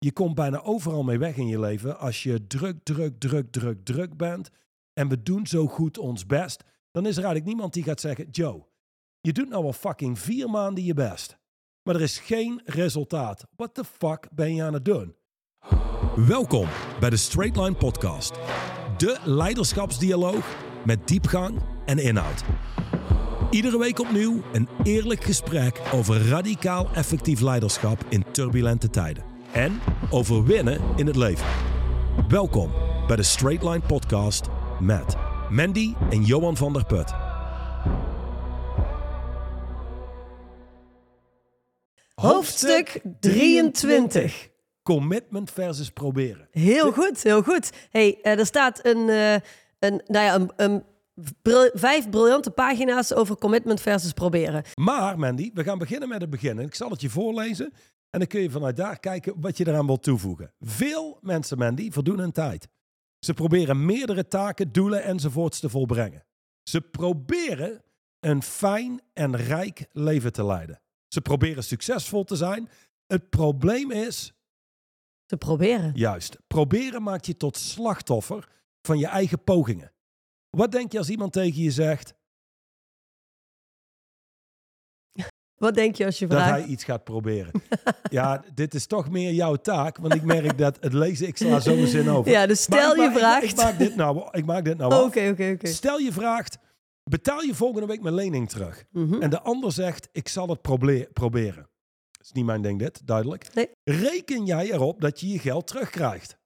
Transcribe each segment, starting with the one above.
Je komt bijna overal mee weg in je leven als je druk, druk, druk, druk, druk bent. En we doen zo goed ons best. Dan is er eigenlijk niemand die gaat zeggen: Joe, je doet nou al fucking vier maanden je best. Maar er is geen resultaat. What the fuck ben je aan het doen? Welkom bij de Straight Line Podcast. De leiderschapsdialoog met diepgang en inhoud. Iedere week opnieuw een eerlijk gesprek over radicaal effectief leiderschap in turbulente tijden. En over winnen in het leven. Welkom bij de Straight Line Podcast met Mandy en Johan van der Put. Hoofdstuk 23. Commitment versus proberen. Heel goed, heel goed. Hey, eh, er staat een, eh, een, nou ja, een, een bril- vijf briljante pagina's over commitment versus proberen. Maar Mandy, we gaan beginnen met het begin. En ik zal het je voorlezen. En dan kun je vanuit daar kijken wat je eraan wilt toevoegen. Veel mensen, Mandy, verdoen hun tijd. Ze proberen meerdere taken, doelen enzovoorts te volbrengen. Ze proberen een fijn en rijk leven te leiden. Ze proberen succesvol te zijn. Het probleem is, Te proberen. juist, proberen maakt je tot slachtoffer van je eigen pogingen. Wat denk je als iemand tegen je zegt Wat denk je als je dat vraagt? hij iets gaat proberen? ja, dit is toch meer jouw taak, want ik merk dat het lezen, ik sla zo zin over. Ja, dus stel je vraagt. Ik, maak dit nou, ik maak dit nou. Oké, oké, oké. Stel je vraagt, betaal je volgende week mijn lening terug? Mhm. En de ander zegt, ik zal het proberen. Dat is niet mijn ding dit, duidelijk. Nee. Reken jij erop dat je je geld terugkrijgt?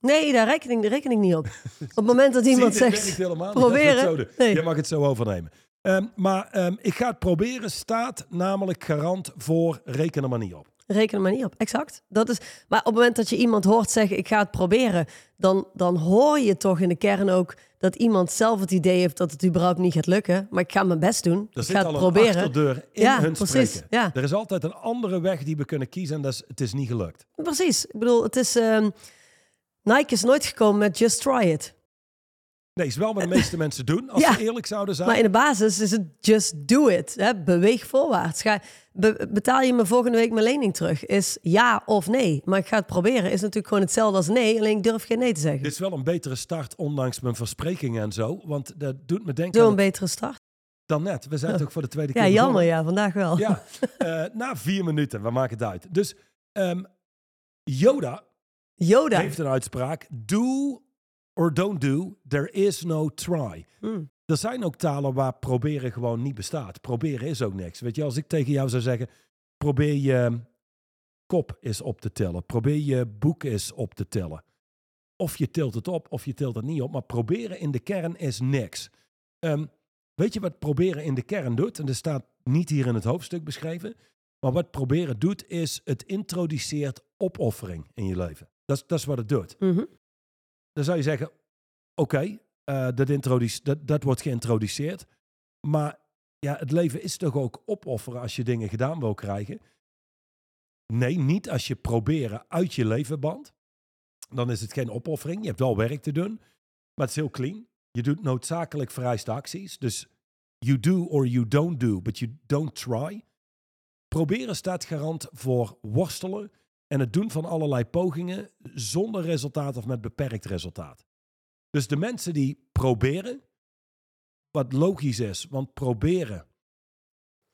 Nee, daar reken ik, daar reken ik niet op. Op het moment dat iemand Zie zegt... proberen? Nee. Je mag het zo overnemen. Ehm, maar ehm, ik ga het proberen staat namelijk garant voor reken er maar niet op. Reken er maar niet op, exact. Dat is, maar op het moment dat je iemand hoort zeggen, ik ga het proberen, dan, dan hoor je toch in de kern ook dat iemand zelf het idee heeft dat het überhaupt niet gaat lukken. Maar ik ga mijn best doen. Er ik zit ga al het een proberen. achterdeur in Ja, hun precies, spreken. ja. Er is altijd een andere weg die we kunnen kiezen en dat is, het is niet gelukt. Precies. Ik bedoel, het is. ehm, Nike is nooit gekomen met just try it. Nee, is wel wat de meeste mensen doen, als Ja. ze eerlijk zouden zijn. Maar in de basis is het just do it. Hè? Beweeg voorwaarts. Ga, be- betaal je me volgende week mijn lening terug? Is ja of nee. Maar ik ga het proberen. Is natuurlijk gewoon hetzelfde als nee. Alleen ik durf geen nee te zeggen. Dit is wel een betere start, ondanks mijn versprekingen en zo. Want dat doet me denken Zo'n het- betere start. dan net. We zijn toch voor de tweede keer Ja, jammer. begonnen. Ja, vandaag wel. Ja, eh, na vier minuten, we maken het uit. Dus ehm, Yoda Yoda. heeft een uitspraak. Do or don't do, there is no try. Hmm. Er zijn ook talen waar proberen gewoon niet bestaat. Proberen is ook niks. Weet je, als ik tegen jou zou zeggen, probeer je kop eens op te tellen. Probeer je boek eens op te tellen. Of je tilt het op, of je tilt het niet op. Maar proberen in de kern is niks. Ehm, weet je wat proberen in de kern doet? En dat staat niet hier in het hoofdstuk beschreven. Maar wat proberen doet, is het introduceert opoffering in je leven. Dat is, dat is wat het doet Mhm. Dan zou je zeggen, oké, eh, dat, dat, dat wordt geïntroduceerd. Maar ja, het leven is toch ook opofferen als je dingen gedaan wil krijgen? Nee, niet als je proberen uit je leven bandt. Dan is het geen opoffering. Je hebt wel werk te doen, maar het is heel clean. Je doet noodzakelijk vereiste acties. Dus you do or you don't do, but you don't try. Proberen staat garant voor worstelen en het doen van allerlei pogingen zonder resultaat of met beperkt resultaat. Dus de mensen die proberen, wat logisch is, want proberen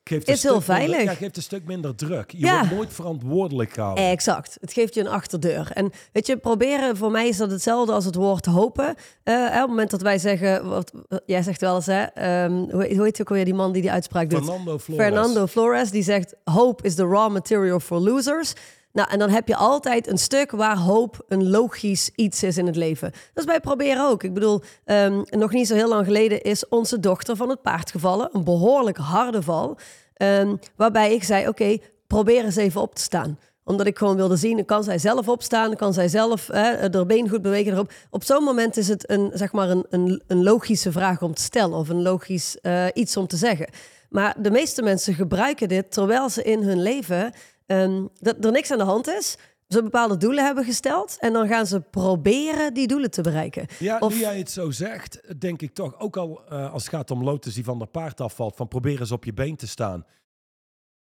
geeft Is heel minder- veilig. ja, geeft een stuk minder druk. Je Ja. wordt nooit verantwoordelijk gehouden. Exact. Het geeft je een achterdeur. En weet je, proberen, voor mij is dat hetzelfde als het woord hopen. Eh, hè, op het moment dat wij zeggen, wat, jij zegt wel eens, hè, ehm, hoe, hoe heet ook alweer die man die die uitspraak doet? Fernando Flores. Fernando Flores, die zegt, hope is the raw material for losers. Nou, en dan heb je altijd een stuk waar hoop een logisch iets is in het leven. Dat is bij proberen ook. Ik bedoel, ehm, nog niet zo heel lang geleden is onze dochter van het paard gevallen. Een behoorlijk harde val. Ehm, waarbij ik zei, oké, probeer eens even op te staan omdat ik gewoon wilde zien, kan zij zelf opstaan, kan zij zelf hè, haar been goed bewegen erop. Op zo'n moment is het een, zeg maar een, een, een logische vraag om te stellen of een logisch eh, iets om te zeggen. Maar de meeste mensen gebruiken dit terwijl ze in hun leven ehm, dat er niks aan de hand is. Ze bepaalde doelen hebben gesteld en dan gaan ze proberen die doelen te bereiken. Ja, Of- nu jij het zo zegt, denk ik toch, ook al eh, als het gaat om Lotus die van de paard afvalt, van probeer eens op je been te staan.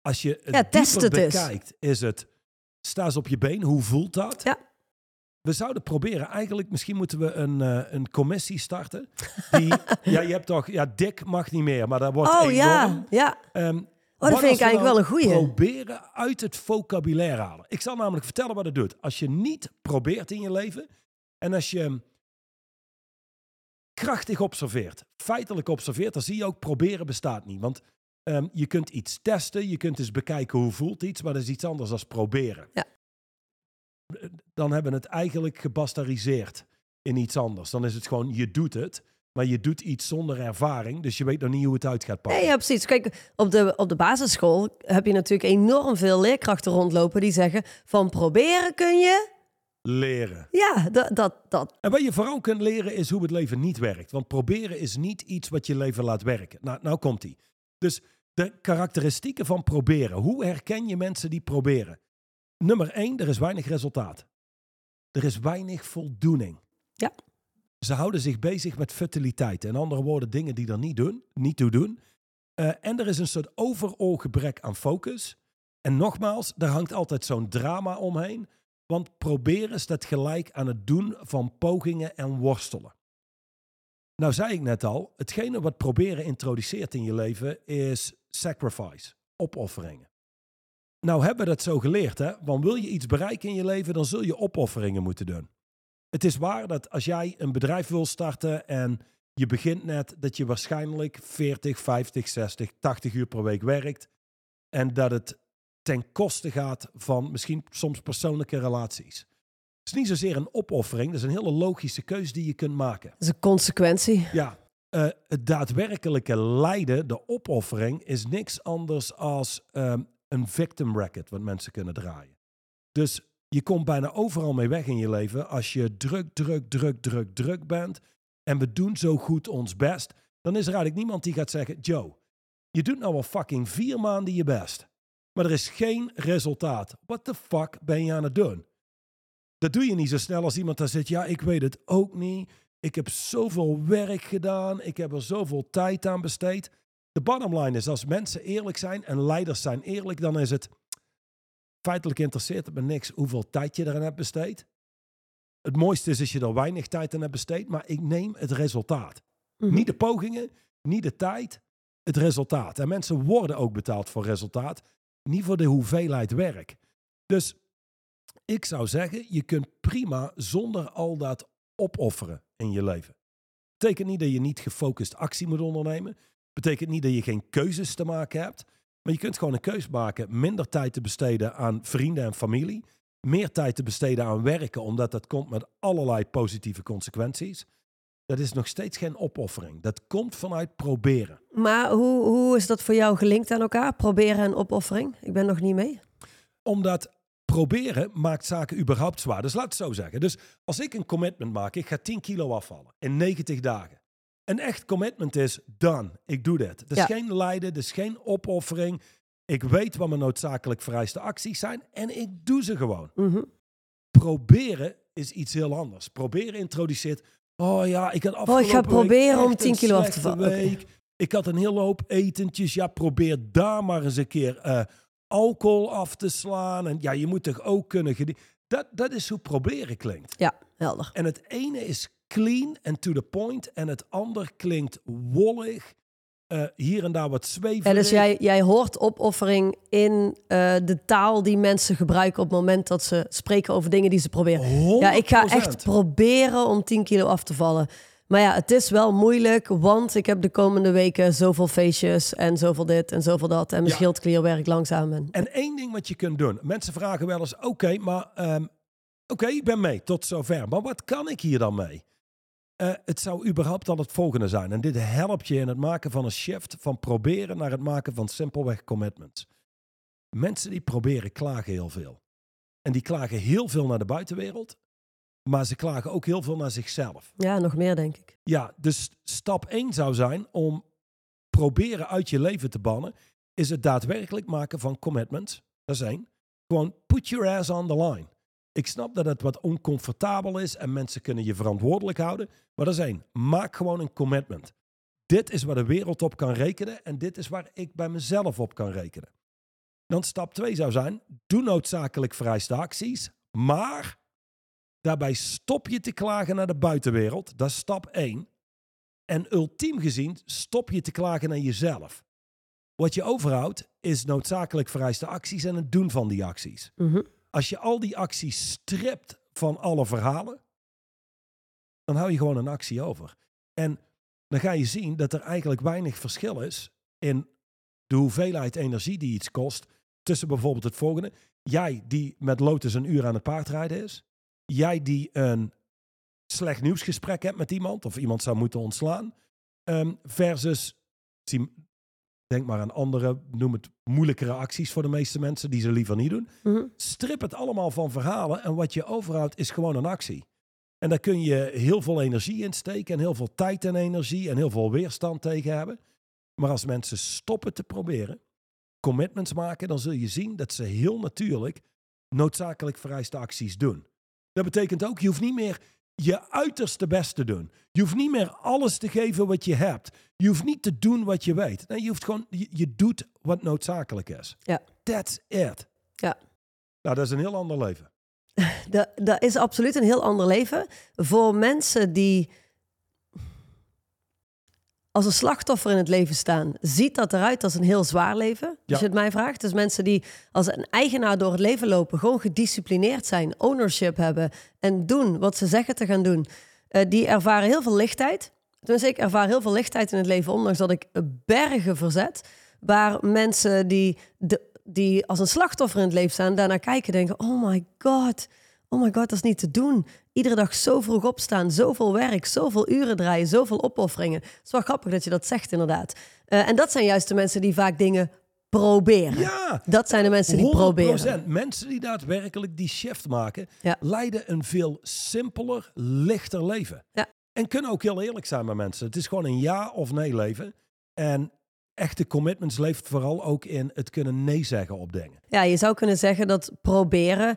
Als je het Ja, test het eens. bekijkt, is het sta eens op je been. Hoe voelt dat? Ja. We zouden proberen, eigenlijk, misschien moeten we een, eh, een commissie starten. Die, ja, je hebt toch, ja, dik mag niet meer, maar dat wordt Oh enorm. ja, ja. Ehm, Oh, wat dat vind ik eigenlijk wel een goeie. Proberen uit het vocabulaire halen. Ik zal namelijk vertellen wat het doet. Als je niet probeert in je leven en als je krachtig observeert, feitelijk observeert, dan zie je ook proberen bestaat niet. Want ehm, je kunt iets testen, je kunt eens bekijken hoe voelt iets, maar dat is iets anders dan proberen. Ja. Dan hebben we het eigenlijk gebastariseerd in iets anders. Dan is het gewoon, je doet het, maar je doet iets zonder ervaring, dus je weet nog niet hoe het uit gaat pakken. Nee, ja, precies. Kijk, op de, op de basisschool heb je natuurlijk enorm veel leerkrachten rondlopen die zeggen van proberen kun je. Leren. Ja, dat, dat, dat. En wat je vooral kunt leren is hoe het leven niet werkt. Want proberen is niet iets wat je leven laat werken. Nou, nou komt ie. Dus de karakteristieken van proberen. Hoe herken je mensen die proberen? Nummer één, er is weinig resultaat. Er is weinig voldoening. Ja. Ze houden zich bezig met futiliteit. In andere woorden, dingen die er niet, doen, niet toe doen. Eh, en er is een soort overal gebrek aan focus. En nogmaals, er hangt altijd zo'n drama omheen. Want proberen staat gelijk aan het doen van pogingen en worstelen. Nou zei ik net al, hetgene wat proberen introduceert in je leven is sacrifice, opofferingen. Nou hebben we dat zo geleerd, hè? Want wil je iets bereiken in je leven, dan zul je opofferingen moeten doen. Het is waar dat als jij een bedrijf wil starten en je begint net, dat je waarschijnlijk 40, 50, 60, 80 uur per week werkt. En dat het ten koste gaat van misschien soms persoonlijke relaties. Het is niet zozeer een opoffering, dat is een hele logische keuze die je kunt maken. is een consequentie. Ja, eh, het daadwerkelijke lijden, de opoffering, is niks anders als ehm, een victim racket wat mensen kunnen draaien. Dus je komt bijna overal mee weg in je leven als je druk, druk, druk, druk, druk bent en we doen zo goed ons best, dan is er eigenlijk niemand die gaat zeggen, Joe, je doet nou al fucking vier maanden je best, maar er is geen resultaat. What the fuck ben je aan het doen? Dat doe je niet zo snel als iemand daar zit, ja, ik weet het ook niet. Ik heb zoveel werk gedaan. Ik heb er zoveel tijd aan besteed. De bottom line is, als mensen eerlijk zijn en leiders zijn eerlijk, dan is het feitelijk interesseert het me niks hoeveel tijd je eraan hebt besteed. Het mooiste is als je er weinig tijd aan hebt besteed, maar ik neem het resultaat. Mhm. Niet de pogingen, niet de tijd, het resultaat. En mensen worden ook betaald voor resultaat, niet voor de hoeveelheid werk. Dus ik zou zeggen, je kunt prima zonder al dat opofferen in je leven. Betekent niet dat je niet gefocust actie moet ondernemen. Betekent niet dat je geen keuzes te maken hebt. Maar je kunt gewoon een keus maken. Minder tijd te besteden aan vrienden en familie. Meer tijd te besteden aan werken, omdat dat komt met allerlei positieve consequenties. Dat is nog steeds geen opoffering. Dat komt vanuit proberen. Maar hoe, hoe is dat voor jou gelinkt aan elkaar? Proberen en opoffering? Ik ben nog niet mee. Omdat proberen maakt zaken überhaupt zwaar. Dus laat het zo zeggen. Dus als ik een commitment maak, ik ga 10 kilo afvallen in 90 dagen. Een echt commitment is done. Ik doe dit. Het is Ja. geen lijden, het is geen opoffering. Ik weet wat mijn noodzakelijk vereiste acties zijn en ik doe ze gewoon. Mhm. Proberen is iets heel anders. Proberen introduceert. Oh ja, ik had afgelopen Oh, ik ga proberen om echt 10 een kilo af te vallen. Ik had een hele hoop etentjes. Ja, probeer daar maar eens een keer eh, alcohol af te slaan. En ja, je moet toch ook kunnen genieten. Dat, dat is hoe proberen klinkt. Ja, helder. En het ene is clean en to the point. En het ander klinkt wollig. eh, hier en daar wat zweverig. Ja, dus jij, jij hoort opoffering in eh, de taal die mensen gebruiken op het moment dat ze spreken over dingen die ze proberen. Ja, ik ga echt 100%. proberen om 10 kilo af te vallen. Maar ja, het is wel moeilijk, want ik heb de komende weken zoveel feestjes en zoveel dit en zoveel dat. En mijn Ja. schildklier werkt langzaam. En... En één ding wat je kunt doen. Mensen vragen wel eens, oké, maar ehm, oké, ik ben mee tot zover. Maar wat kan ik hier dan mee? Eh, het zou überhaupt dan het volgende zijn. En dit helpt je in het maken van een shift van proberen naar het maken van simpelweg commitments. Mensen die proberen klagen heel veel. En die klagen heel veel naar de buitenwereld. Maar ze klagen ook heel veel naar zichzelf. Ja, nog meer denk ik. Ja, dus stap 1 zou zijn om proberen uit je leven te bannen, is het daadwerkelijk maken van commitments. Dat is één. Gewoon put your ass on the line. Ik snap dat het wat oncomfortabel is en mensen kunnen je verantwoordelijk houden. Maar dat is één. Maak gewoon een commitment. Dit is waar de wereld op kan rekenen en dit is waar ik bij mezelf op kan rekenen. Dan stap 2 zou zijn, doe noodzakelijk vereiste acties, maar daarbij stop je te klagen naar de buitenwereld. Dat is stap 1. En ultiem gezien stop je te klagen naar jezelf. Wat je overhoudt is noodzakelijk vereiste acties en het doen van die acties. Mhm. Als je al die acties stript van alle verhalen, dan hou je gewoon een actie over. En dan ga je zien dat er eigenlijk weinig verschil is in de hoeveelheid energie die iets kost tussen bijvoorbeeld het volgende. Jij die met Lotus een uur aan het paardrijden is. Jij die een slecht nieuwsgesprek hebt met iemand of iemand zou moeten ontslaan. ehm, versus, denk maar aan andere, noem het moeilijkere acties voor de meeste mensen die ze liever niet doen. Mhm. Strip het allemaal van verhalen en wat je overhoudt is gewoon een actie. En daar kun je heel veel energie in steken en heel veel tijd en energie en heel veel weerstand tegen hebben. Maar als mensen stoppen te proberen, commitments maken, dan zul je zien dat ze heel natuurlijk noodzakelijk vereiste acties doen. Dat betekent ook, je hoeft niet meer je uiterste best te doen. Je hoeft niet meer alles te geven wat je hebt. Je hoeft niet te doen wat je weet. Nee, je hoeft gewoon, je, je doet wat noodzakelijk is. Ja. That's it. Ja. Nou, dat is een heel ander leven. Dat, dat is absoluut een heel ander leven. Voor mensen die als een slachtoffer in het leven staan, ziet dat eruit als een heel zwaar leven. Als Ja. je het mij vraagt. Dus mensen die als een eigenaar door het leven lopen, gewoon gedisciplineerd zijn, ownership hebben en doen wat ze zeggen te gaan doen, eh, die ervaren heel veel lichtheid. Tenminste, ik ervaar heel veel lichtheid in het leven, ondanks dat ik bergen verzet. Waar mensen die, de, die als een slachtoffer in het leven staan, daarnaar kijken en denken: Oh my god, oh my god, dat is niet te doen. Iedere dag zo vroeg opstaan, zoveel werk, zoveel uren draaien, zoveel opofferingen. Het is wel grappig dat je dat zegt, inderdaad. Eh, en dat zijn juist de mensen die vaak dingen proberen. Ja, Dat zijn de mensen die 100%. proberen. Mensen die daadwerkelijk die shift maken, Ja. leiden een veel simpeler, lichter leven. Ja. En kunnen ook heel eerlijk zijn met mensen. Het is gewoon een ja of nee leven. En echte commitments leeft vooral ook in het kunnen nee zeggen op dingen. Ja, je zou kunnen zeggen dat proberen.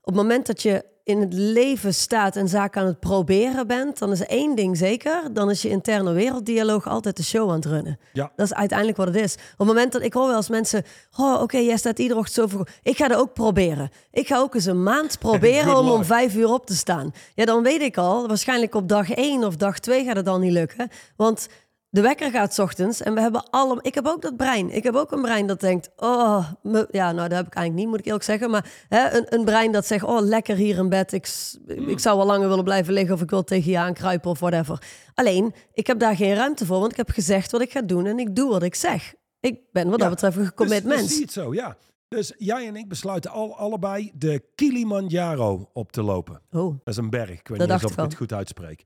Op het moment dat je in het leven staat en zaken aan het proberen bent, dan is één ding zeker. Dan is je interne werelddialoog altijd de show aan het runnen. Ja. Dat is uiteindelijk wat het is. Op het moment dat ik hoor wel eens mensen, oh oké, jij staat iedere ochtend zo vroeg. Ik ga dat ook proberen. Ik ga ook eens een maand proberen om om vijf uur op te staan. Ja, dan weet ik al, waarschijnlijk op dag één of dag twee gaat het dan niet lukken. Want de wekker gaat 's ochtends en we hebben allemaal... Ik heb ook dat brein. Ik heb ook een brein dat denkt... Oh, me- ja, nou, dat heb ik eigenlijk niet, moet ik eerlijk zeggen. Maar hè, een, een brein dat zegt... Oh, lekker hier in bed. Ik, s- ik zou wel langer willen blijven liggen... of ik wil tegen je aankruipen of whatever. Alleen, ik heb daar geen ruimte voor... want ik heb gezegd wat ik ga doen... en ik doe wat ik zeg. Ik ben wat Ja, dat betreft een gecommit dus, dus mens. zie het zo, ja. Dus jij en ik besluiten al, allebei de Kilimanjaro op te lopen. Oh, Dat is een berg. Ik weet Dat niet of ik het goed uitspreek.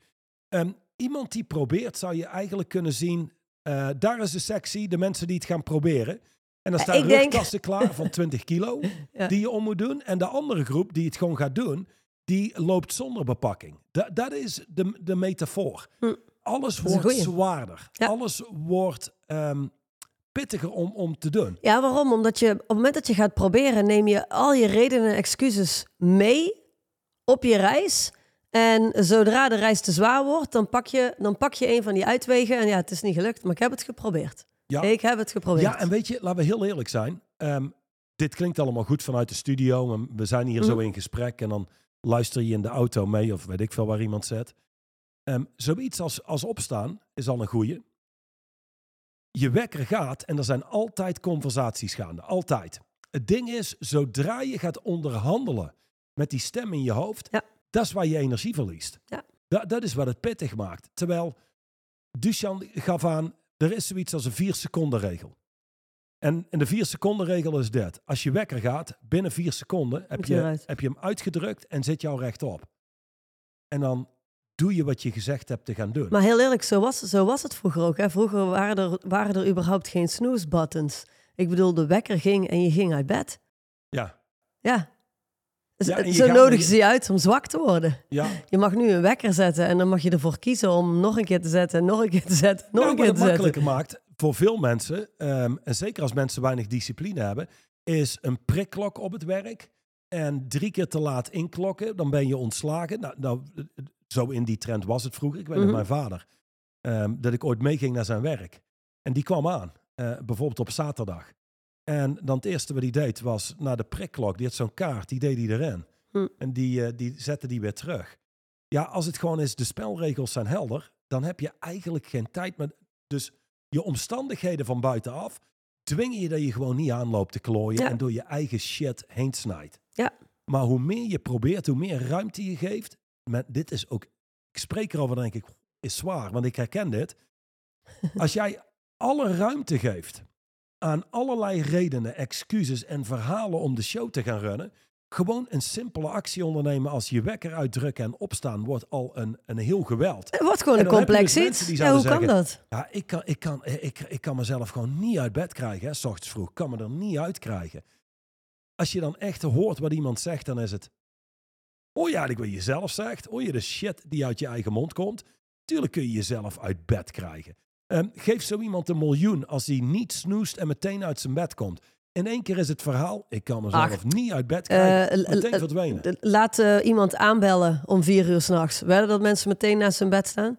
Ehm, iemand die probeert, zou je eigenlijk kunnen zien... eh, daar is de sectie, de mensen die het gaan proberen. En dan staan ik denk- klaar van 20 kilo... Ja. die je om moet doen. En de andere groep die het gewoon gaat doen... die loopt zonder bepakking. Da- dat is de, de metafoor. Hm. Alles wordt zwaarder. Ja. Alles wordt pittiger om, om te doen. Ja, waarom? Omdat je op het moment dat je gaat proberen, neem je al je redenen en excuses mee op je reis. En zodra de reis te zwaar wordt, dan pak je, dan pak je een van die uitwegen. En ja, het is niet gelukt, maar ik heb het geprobeerd. Ja. Ik heb het geprobeerd. Ja, en weet je, laten we heel eerlijk zijn. Ehm, dit klinkt allemaal goed vanuit de studio. En we zijn hier zo Mhm. in gesprek. En dan luister je in de auto mee of weet ik veel waar iemand zit. Ehm, zoiets als, als opstaan is al een goeie. Je wekker gaat en er zijn altijd conversaties gaande. Altijd. Het ding is, zodra je gaat onderhandelen met die stem in je hoofd, Ja. Dat is waar je energie verliest. Ja. Dat, dat is wat het pittig maakt. Terwijl Duchan gaf aan, er is zoiets als een vier seconden regel. En, en de vier seconden regel is dit. Als je wekker gaat, binnen vier seconden heb je heb je hem uitgedrukt en zit al rechtop. En dan doe je wat je gezegd hebt te gaan doen. Maar heel eerlijk, zo was, zo was het vroeger ook. Hè? Vroeger waren er, waren er überhaupt geen snooze buttons. Ik bedoel, de wekker ging en je ging uit bed. ja, Ja. Dus Ja, gaat- nodigen ze je uit om zwak te worden. ja. Je mag nu een wekker zetten en dan mag je ervoor kiezen om nog een keer te zetten, nog een keer te zetten, nog Nou, een wat keer het te zetten. makkelijker maakt voor veel mensen, ehm, en zeker als mensen weinig discipline hebben, is een prikklok op het werk. En drie keer te laat inklokken, dan ben je ontslagen. Nou, nou zo in die trend was het vroeger. Ik weet Mhm. mijn vader, ehm, dat ik ooit meeging naar zijn werk. En die kwam aan, eh, bijvoorbeeld op zaterdag. En dan het eerste wat hij deed was naar de prikklok. Die had zo'n kaart, die deed hij erin. Hm. En die, eh, die zette die weer terug. Ja, als het gewoon is, de spelregels zijn helder, dan heb je eigenlijk geen tijd meer. Dus je omstandigheden van buitenaf dwingen je dat je gewoon niet aanloopt te klooien Ja. en door je eigen shit heen snijdt. Ja. Maar hoe meer je probeert, hoe meer ruimte je geeft. Met, dit is ook, ik spreek erover, denk ik, is zwaar, want ik herken dit. Als jij alle ruimte geeft aan allerlei redenen, excuses en verhalen om de show te gaan runnen, gewoon een simpele actie ondernemen als je wekker uitdrukken en opstaan wordt al een, een heel geweld. Het wordt gewoon En een je complex dus iets. Ja, hoe kan dat? Ja, ik kan, ik, kan, ik, ik kan mezelf gewoon niet uit bed krijgen, hè, s ochtends vroeg. Ik kan me er niet uit krijgen. Als je dan echt hoort wat iemand zegt, dan is het... Hoor je eigenlijk wat je zelf zegt? Hoor je de shit die uit je eigen mond komt? Tuurlijk kun je jezelf uit bed krijgen. Ehm, geef zo iemand een miljoen als hij niet snoest en meteen uit zijn bed komt. In één keer is het verhaal, ik kan mezelf Ach, niet uit bed krijgen, Eh, meteen verdwenen. Laat eh, iemand aanbellen om vier uur s'nachts. Werden dat mensen meteen naast hun bed staan?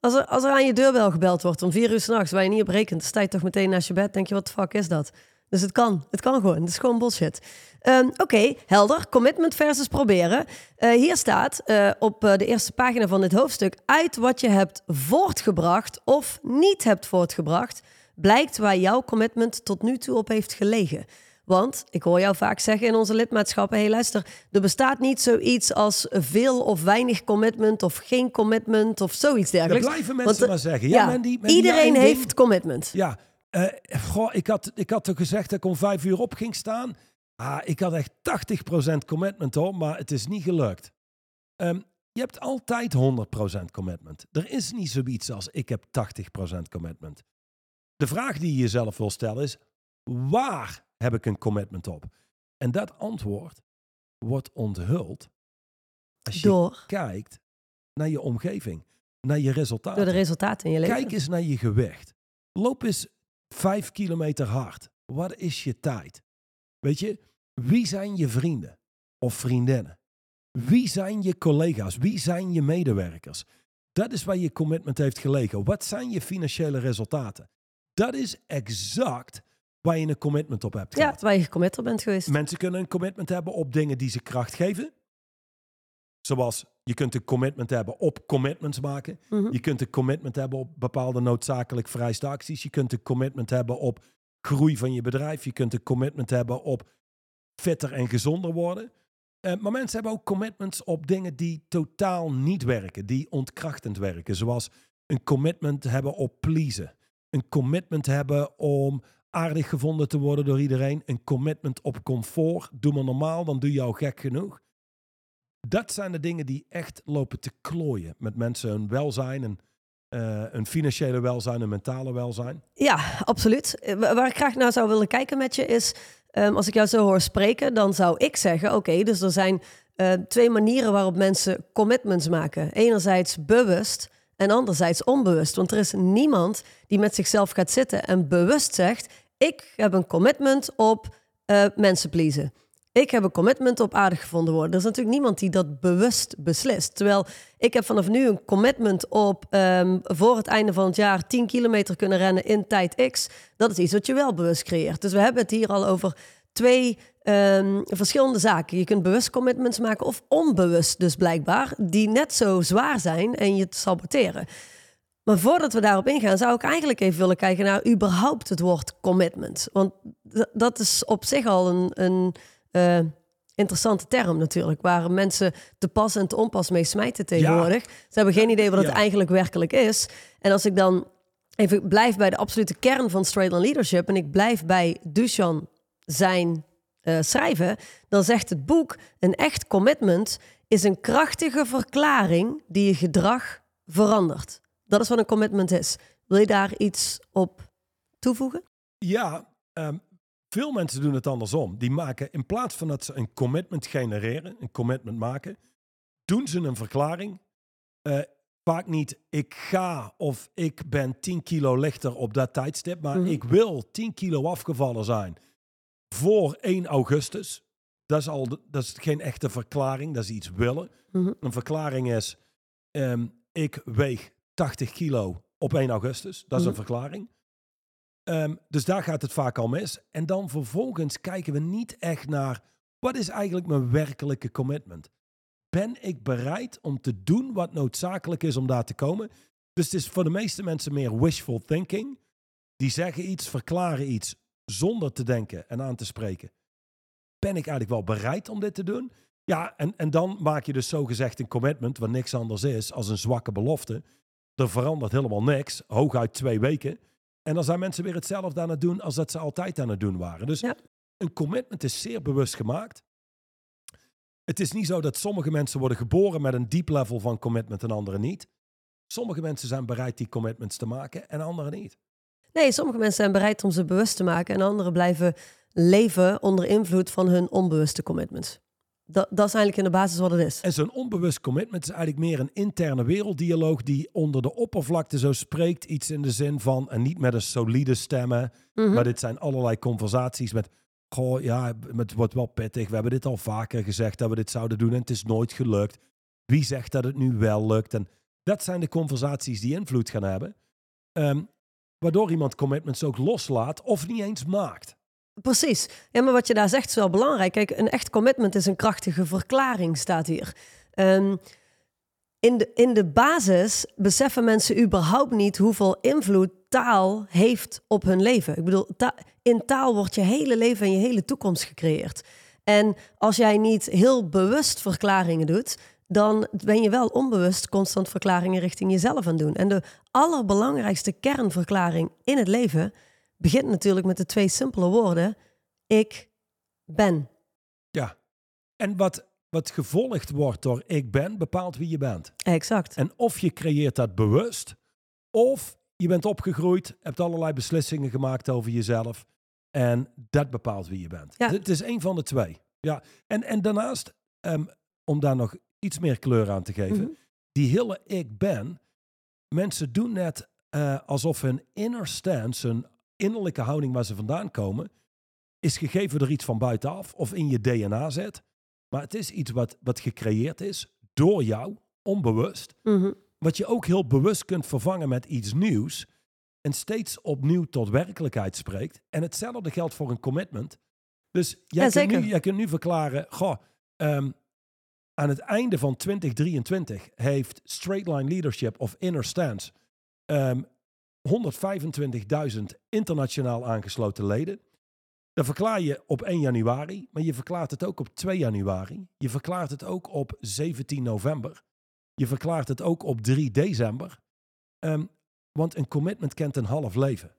Als er, als er aan je deurbel gebeld wordt om vier uur s'nachts, waar je niet op rekent, sta je toch meteen naast je bed. Denk je, wat de fuck is dat? Dus het kan. Het kan gewoon. Het is gewoon bullshit. Ehm, Oké, helder. Commitment versus proberen. Eh, hier staat eh, op eh, de eerste pagina van dit hoofdstuk... uit wat je hebt voortgebracht of niet hebt voortgebracht... blijkt waar jouw commitment tot nu toe op heeft gelegen. Want, ik hoor jou vaak zeggen in onze lidmaatschappen... hé hey, luister, er bestaat niet zoiets als veel of weinig commitment... of geen commitment of zoiets Dat dergelijks. blijven Want, mensen maar zeggen. Ja, iedereen ding. heeft commitment. Ja, eh, goh, ik, had, ik had toch gezegd dat ik om vijf uur op ging staan. Ah, ik had echt 80% commitment hoor, maar het is niet gelukt. Ehm, je hebt altijd 100% commitment. Er is niet zoiets als ik heb 80% commitment. De vraag die je jezelf wil stellen is, waar heb ik een commitment op? En dat antwoord wordt onthuld als je Door, kijkt naar je omgeving, naar je resultaten. door de resultaten in je leven. Kijk eens naar je gewicht. Loop eens vijf kilometer hard. Wat is je tijd? Weet je, wie zijn je vrienden of vriendinnen? Wie zijn je collega's? Wie zijn je medewerkers? Dat is waar je commitment heeft gelegen. Wat zijn je financiële resultaten? Dat is exact waar je een commitment op hebt ja, gehad. waar je gecommitted bent geweest. Mensen kunnen een commitment hebben op dingen die ze kracht geven. Zoals je kunt een commitment hebben op commitments maken. Mhm. Je kunt een commitment hebben op bepaalde noodzakelijk vereiste acties. Je kunt een commitment hebben op groei van je bedrijf. Je kunt een commitment hebben op fitter en gezonder worden. Eh, maar mensen hebben ook commitments op dingen die totaal niet werken, die ontkrachtend werken. Zoals een commitment hebben op pleasen. Een commitment hebben om aardig gevonden te worden door iedereen. Een commitment op comfort. Doe maar normaal, dan doe je al gek genoeg. Dat zijn de dingen die echt lopen te klooien met mensen hun welzijn en eh hun financiële welzijn en mentale welzijn. Ja, absoluut. Eh, wa- Waar ik graag naar zou willen kijken met je is, ehm, als ik jou zo hoor spreken, dan zou ik zeggen, oké, dus er zijn eh, twee manieren waarop mensen commitments maken. Enerzijds bewust en anderzijds onbewust. Want er is niemand die met zichzelf gaat zitten en bewust zegt, ik heb een commitment op eh, mensen pleasen. Ik heb een commitment op aardig gevonden worden. Er is natuurlijk niemand die dat bewust beslist. Terwijl ik heb vanaf nu een commitment op ehm, voor het einde van het jaar 10 kilometer kunnen rennen in tijd X. Dat is iets wat je wel bewust creëert. Dus we hebben het hier al over twee ehm, verschillende zaken. Je kunt bewust commitments maken of onbewust dus blijkbaar, die net zo zwaar zijn en je te saboteren. Maar voordat we daarop ingaan, zou ik eigenlijk even willen kijken naar überhaupt het woord commitment. Want dat is op zich al een, een eh, interessante term natuurlijk, waar mensen te pas en te onpas mee smijten tegenwoordig. Ze hebben geen idee wat het Ja. eigenlijk werkelijk is. En als ik dan even blijf bij de absolute kern van Straight Line Leadership en ik blijf bij Duchan zijn eh, schrijven, dan zegt het boek: een echt commitment is een krachtige verklaring die je gedrag verandert. Dat is wat een commitment is. Wil je daar iets op toevoegen? Ja, ehm, veel mensen doen het andersom. Die maken in plaats van dat ze een commitment genereren, een commitment maken, doen ze een verklaring. Eh, vaak niet ik ga of ik ben 10 kilo lichter op dat tijdstip, maar Mhm. ik wil 10 kilo afgevallen zijn voor 1 augustus. Dat is, al, dat is geen echte verklaring, dat is iets willen. Mhm. Een verklaring is, ehm, ik weeg 80 kilo op 1 augustus. Dat is Mhm. een verklaring. Ehm, dus daar gaat het vaak al mis. En dan vervolgens kijken we niet echt naar wat is eigenlijk mijn werkelijke commitment. Ben ik bereid om te doen wat noodzakelijk is om daar te komen? Dus het is voor de meeste mensen meer wishful thinking. Die zeggen iets, verklaren iets zonder te denken en aan te spreken. Ben ik eigenlijk wel bereid om dit te doen? Ja, en, en dan maak je dus zogezegd een commitment, wat niks anders is als een zwakke belofte. Er verandert helemaal niks, hooguit twee weken. En dan zijn mensen weer hetzelfde aan het doen als dat ze altijd aan het doen waren. Dus Ja. een commitment is zeer bewust gemaakt. Het is niet zo dat sommige mensen worden geboren met een diep level van commitment en anderen niet. Sommige mensen zijn bereid die commitments te maken en anderen niet. Nee, sommige mensen zijn bereid om ze bewust te maken en anderen blijven leven onder invloed van hun onbewuste commitments. Dat, dat is eigenlijk in de basis wat het is. En zo'n onbewust commitment is eigenlijk meer een interne werelddialoog die onder de oppervlakte zo spreekt. Iets in de zin van, en niet met een solide stemmen, Mhm. maar dit zijn allerlei conversaties met, goh ja, het wordt wel pittig. We hebben dit al vaker gezegd dat we dit zouden doen en het is nooit gelukt. Wie zegt dat het nu wel lukt? En dat zijn de conversaties die invloed gaan hebben. Ehm, waardoor iemand commitments ook loslaat of niet eens maakt. Precies. Ja, maar wat je daar zegt is wel belangrijk. Kijk, een echt commitment is een krachtige verklaring, staat hier. Ehm, in, de, in de basis beseffen mensen überhaupt niet hoeveel invloed taal heeft op hun leven. Ik bedoel, in taal wordt je hele leven en je hele toekomst gecreëerd. En als jij niet heel bewust verklaringen doet, dan ben je wel onbewust constant verklaringen richting jezelf aan doen. En de allerbelangrijkste kernverklaring in het leven begint natuurlijk met de twee simpele woorden: ik ben. Ja. En wat, wat gevolgd wordt door ik ben, bepaalt wie je bent. Exact. En of je creëert dat bewust, of je bent opgegroeid, hebt allerlei beslissingen gemaakt over jezelf. En dat bepaalt wie je bent. Ja. Het is een van de twee. Ja. En, en daarnaast, ehm, om daar nog iets meer kleur aan te geven, Mhm. die hele ik ben, mensen doen net eh, alsof hun inner stance, hun innerlijke houding waar ze vandaan komen, is gegeven door iets van buitenaf of in je DNA zit. Maar het is iets wat, wat gecreëerd is door jou, onbewust. Mhm. Wat je ook heel bewust kunt vervangen met iets nieuws. En steeds opnieuw tot werkelijkheid spreekt. En hetzelfde geldt voor een commitment. Dus jij, Ja, kunt, nu, jij kunt nu verklaren, goh, ehm, aan het einde van 2023 heeft Straight Line Leadership of Inner Stance ehm 125.000 internationaal aangesloten leden. Dat verklaar je op 1 januari, maar je verklaart het ook op 2 januari. Je verklaart het ook op 17 november. Je verklaart het ook op 3 december. Ehm, want een commitment kent een half leven.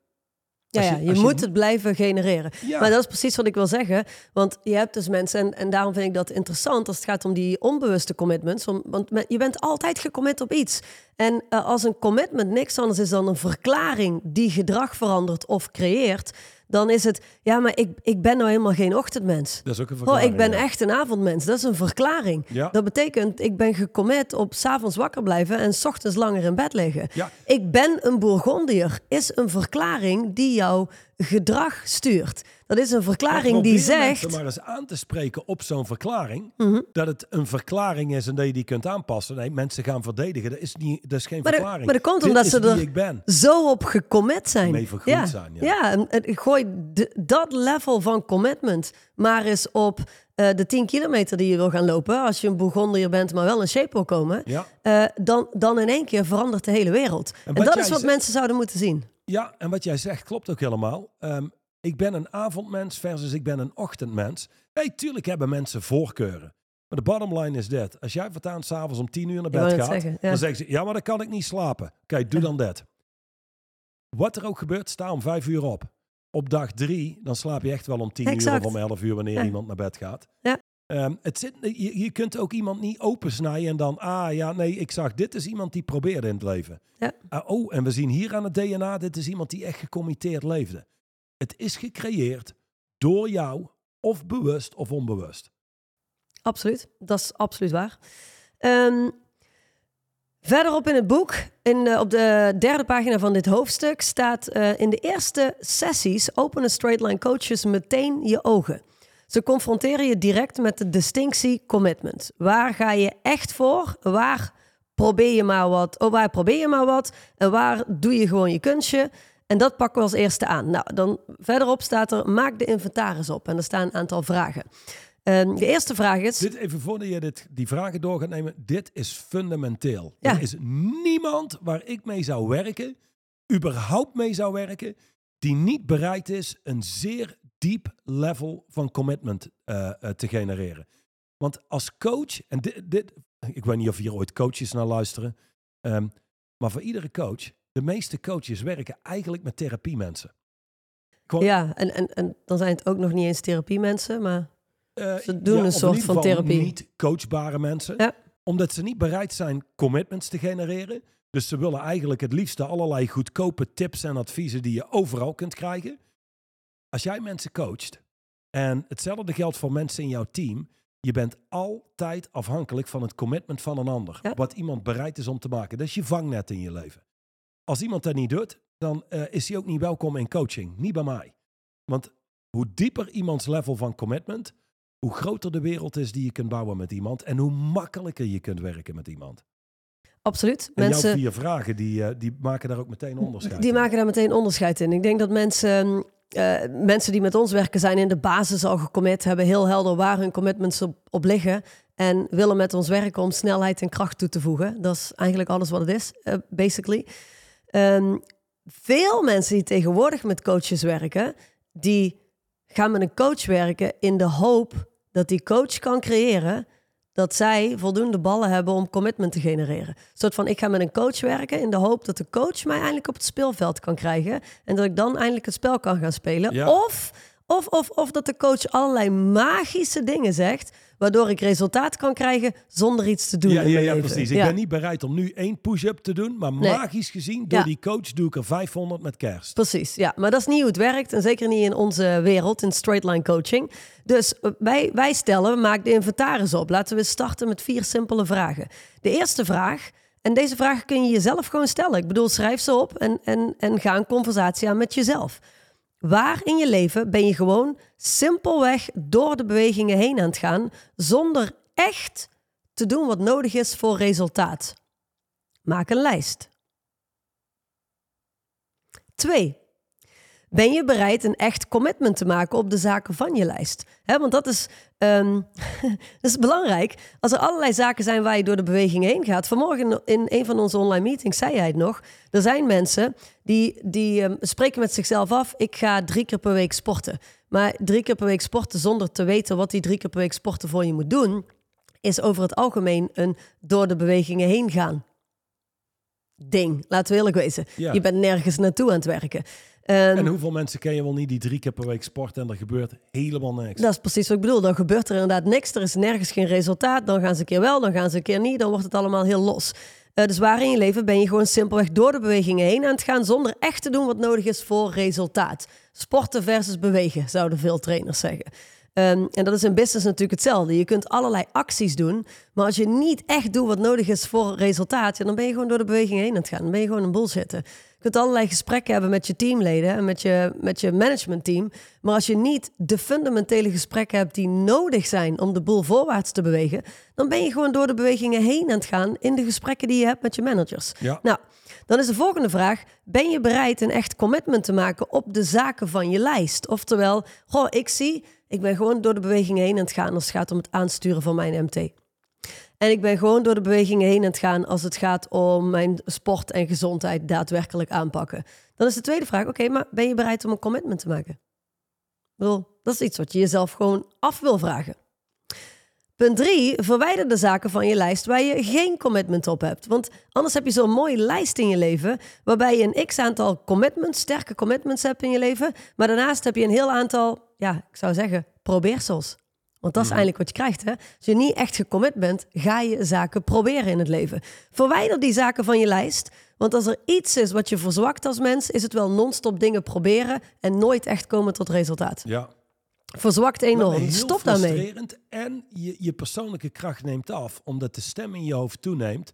Ja, Als ja, je- je, je- moet het blijven genereren. Ja, Maar dat is precies wat ik wil zeggen. Want je hebt dus mensen, en, en daarom vind ik dat interessant als het gaat om die onbewuste commitments. Om, want je bent altijd gecommit op iets. En eh, als een commitment niks anders is dan een verklaring die gedrag verandert of creëert, dan is het, ja, maar ik, ik ben nou helemaal geen ochtendmens. dat is ook een Oh, verklaring. ik ben ja. echt een avondmens. Dat is een verklaring. Ja. Dat betekent, ik ben gecommit op s'avonds wakker blijven en 's ochtends langer in bed liggen. Ja. Ik ben een Bourgondier is een verklaring die jouw gedrag stuurt. Dat is een verklaring die mensen zegt... maar eens aan te spreken op zo'n verklaring. Mhm. Dat het een verklaring is en dat je die kunt aanpassen. Nee, mensen gaan verdedigen. Dat is, niet, dat is geen Maar verklaring. maar dat komt Dit omdat ze er-. Zo op gecommit zijn. Mee vergroeid ja. zijn, ja. Ja, en, en gooi de- dat level van commitment maar eens op eh, de 10 kilometer die je wil gaan lopen. Als je een Bourgondier bent, maar wel in shape wil komen. Ja. eh, dan, dan in één keer verandert de hele wereld. En, dat is wat zegt- mensen zouden moeten zien. Ja, en wat jij zegt klopt ook helemaal. Ehm, ik ben een avondmens versus ik ben een ochtendmens. Nee, tuurlijk hebben mensen voorkeuren. Maar de bottom line is dit. Als jij voortaan s'avonds om tien uur naar bed gaat, zeggen, ja. dan zeggen ze, ja, maar dan kan ik niet slapen. Kijk, doe dan dit. Wat er ook gebeurt, sta om vijf uur op. Op dag drie, dan slaap je echt wel om tien uur Exact. of om elf uur wanneer Ja. iemand naar bed gaat. Ja. Ehm, het zit, je, je kunt ook iemand niet opensnijden en dan, ah ja, nee, ik zag, dit is iemand die probeerde in het leven. Ja. Ah, oh, en we zien hier aan het DNA, dit is iemand die echt gecommitteerd leefde. Het is gecreëerd door jou, of bewust of onbewust. Absoluut, dat is absoluut waar. Ehm, verderop in het boek, in, eh, op de derde pagina van dit hoofdstuk, staat eh, in de eerste sessies openen straight line coaches meteen je ogen. Ze confronteren je direct met de distinctie commitment. Waar ga je echt voor? Waar probeer je maar wat? Oh, waar probeer je maar wat? En waar doe je gewoon je kunstje? En dat pakken we als eerste aan. Nou, dan verderop staat er, maak de inventaris op. En er staan een aantal vragen. Ehm, de eerste vraag is... Dit even voordat je dit, die vragen door gaat nemen. Dit is fundamenteel. Ja. Er is niemand waar ik mee zou werken, überhaupt mee zou werken, die niet bereid is een zeer diep level van commitment eh, eh, te genereren. Want als coach, en dit, dit, ik weet niet of hier ooit coaches naar luisteren, ehm, maar voor iedere coach, de meeste coaches werken eigenlijk met therapiemensen. Ja, en, en, en dan zijn het ook nog niet eens therapiemensen, maar... Eh, Ze doen een soort van therapie. Niet coachbare mensen. Ja. Omdat ze niet bereid zijn commitments te genereren. Dus ze willen eigenlijk het liefste allerlei goedkope tips en adviezen die je overal kunt krijgen. Als jij mensen coacht, en hetzelfde geldt voor mensen in jouw team, je bent altijd afhankelijk van het commitment van een ander. Ja. Wat iemand bereid is om te maken. Dat is je vangnet in je leven. Als iemand dat niet doet, dan eh, is hij ook niet welkom in coaching. Niet bij mij. Want hoe dieper iemands level van commitment, hoe groter de wereld is die je kunt bouwen met iemand en hoe makkelijker je kunt werken met iemand. Absoluut. En jouw vier vragen, die, eh, die maken daar ook meteen onderscheid Die in. maken daar meteen onderscheid in. Ik denk dat mensen, eh, mensen die met ons werken zijn in de basis al gecommit, hebben heel helder waar hun commitments op, op liggen en willen met ons werken om snelheid en kracht toe te voegen. Dat is eigenlijk alles wat het is, basically. Ehm, veel mensen die tegenwoordig met coaches werken, die gaan met een coach werken in de hoop dat die coach kan creëren dat zij voldoende ballen hebben om commitment te genereren. Een soort van, ik ga met een coach werken in de hoop dat de coach mij eindelijk op het speelveld kan krijgen en dat ik dan eindelijk het spel kan gaan spelen. Ja. Of, of, of, of dat de coach allerlei magische dingen zegt, waardoor ik resultaat kan krijgen zonder iets te doen Ja, ja, precies. Ik Ja. ben niet bereid om nu één push-up te doen, maar Nee. magisch gezien, door Ja. die coach doe ik er 500 met kerst. Precies, ja. Maar dat is niet hoe het werkt. En zeker niet in onze wereld, in straight line coaching. Dus eh, wij, wij stellen, maak de inventaris op. Laten we starten met vier simpele vragen. De eerste vraag, en deze vraag kun je jezelf gewoon stellen. Ik bedoel, schrijf ze op en, en, en ga een conversatie aan met jezelf. Waar in je leven ben je gewoon simpelweg door de bewegingen heen aan het gaan, zonder echt te doen wat nodig is voor resultaat? Maak een lijst. 2. Ben je bereid een echt commitment te maken op de zaken van je lijst? Want dat is, ehm, dat is belangrijk. Als er allerlei zaken zijn waar je door de beweging heen gaat. Vanmorgen in een van onze online meetings zei hij het nog. Er zijn mensen die, die ehm, spreken met zichzelf af. Ik ga drie keer per week sporten. Maar drie keer per week sporten zonder te weten wat die drie keer per week sporten voor je moet doen. Is over het algemeen een door de bewegingen heen gaan ding. Laten we eerlijk wezen. Ja. Je bent nergens naartoe aan het werken. Ehm, En hoeveel mensen ken je wel niet die drie keer per week sporten en er gebeurt helemaal niks? dat is precies wat ik bedoel. Dan gebeurt er inderdaad niks. Er is nergens geen resultaat. Dan gaan ze een keer wel, dan gaan ze een keer niet. Dan wordt het allemaal heel los. Eh, dus waar in je leven ben je gewoon simpelweg door de bewegingen heen aan het gaan... zonder echt te doen wat nodig is voor resultaat. Sporten versus bewegen, zouden veel trainers zeggen. Ehm, en dat is in business natuurlijk hetzelfde. Je kunt allerlei acties doen, maar als je niet echt doet wat nodig is voor resultaat, ja, dan ben je gewoon door de beweging heen aan het gaan. Dan ben je gewoon een bullshitten. Je kunt allerlei gesprekken hebben met je teamleden en met je, met je managementteam. Maar als je niet de fundamentele gesprekken hebt die nodig zijn om de boel voorwaarts te bewegen, dan ben je gewoon door de bewegingen heen aan het gaan in de gesprekken die je hebt met je managers. Ja. Nou, dan is de volgende vraag: ben je bereid een echt commitment te maken op de zaken van je lijst? Oftewel, goh, ik zie, ik ben gewoon door de bewegingen heen aan het gaan als het gaat om het aansturen van mijn MT. En ik ben gewoon door de bewegingen heen aan het gaan als het gaat om mijn sport en gezondheid daadwerkelijk aanpakken. Dan is de tweede vraag: oké, maar ben je bereid om een commitment te maken? Ik bedoel, dat is iets wat je jezelf gewoon af wil vragen. Punt drie, verwijder de zaken van je lijst waar je geen commitment op hebt. Want anders heb je zo'n mooie lijst in je leven, waarbij je een x-aantal commitments, sterke commitments hebt in je leven, maar daarnaast heb je een heel aantal, ja, ik zou zeggen, probeersels. Want dat is eigenlijk wat je krijgt. Hè? Als je niet echt gecommit bent, ga je zaken proberen in het leven. Verwijder die zaken van je lijst. Want als er iets is wat je verzwakt als mens, is het wel non-stop dingen proberen en nooit echt komen tot resultaat. Ja. Verzwakt enorm. Stop daarmee. frustrerend. En je, je persoonlijke kracht neemt af, omdat de stem in je hoofd toeneemt.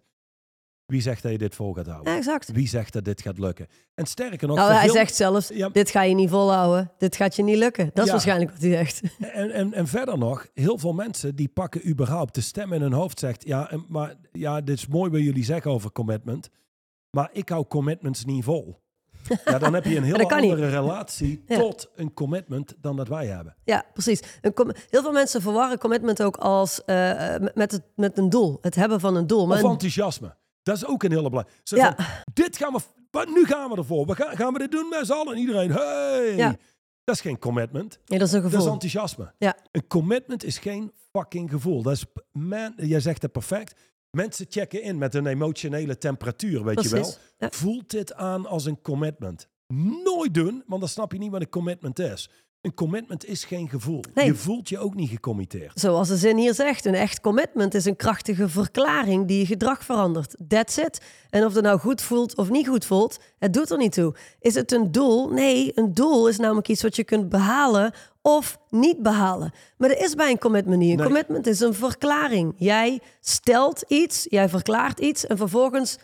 Wie zegt dat je dit vol gaat houden? Ja, exact. Wie zegt dat dit gaat lukken? En sterker nog, Nou, hij veel- zegt zelfs, Ja. dit ga je niet volhouden. Dit gaat je niet lukken. Dat is Ja. waarschijnlijk wat hij zegt. En, en, en verder nog, heel veel mensen die pakken überhaupt de stem in hun hoofd zegt, ja, maar ja, dit is mooi wat jullie zeggen over commitment, maar ik hou commitments niet vol. Ja, dan heb je een heel niet. andere relatie Ja. tot een commitment dan dat wij hebben. Ja, precies. Een heel veel mensen verwarren commitment ook als eh, met- met, het, met een doel. Het hebben van een doel. Maar Of enthousiasme. Dat is ook een hele belangrijke. Zo Ja. van, dit gaan we, wat, nu gaan we ervoor. We gaan, gaan we dit doen met z'n allen. Iedereen, hey. Ja. Dat is geen commitment. dat is een Dat gevoel. is enthousiasme. Ja. Een commitment is geen fucking gevoel. Dat is, man, jij zegt het perfect. Mensen checken in met een emotionele temperatuur, weet je wel. Ja. Voelt dit aan als een commitment? Nooit doen, want dan snap je niet wat een commitment is. Een commitment is geen gevoel. Nee. Je voelt je ook niet gecommitteerd. Zoals de zin hier zegt, een echt commitment is een krachtige verklaring die je gedrag verandert. That's it. En of het nou goed voelt of niet goed voelt, het doet er niet toe. Is het een doel? Nee, een doel is namelijk iets wat je kunt behalen of niet behalen. Maar er is bij een commitment niet. Een Nee. commitment is een verklaring. Jij stelt iets, jij verklaart iets en vervolgens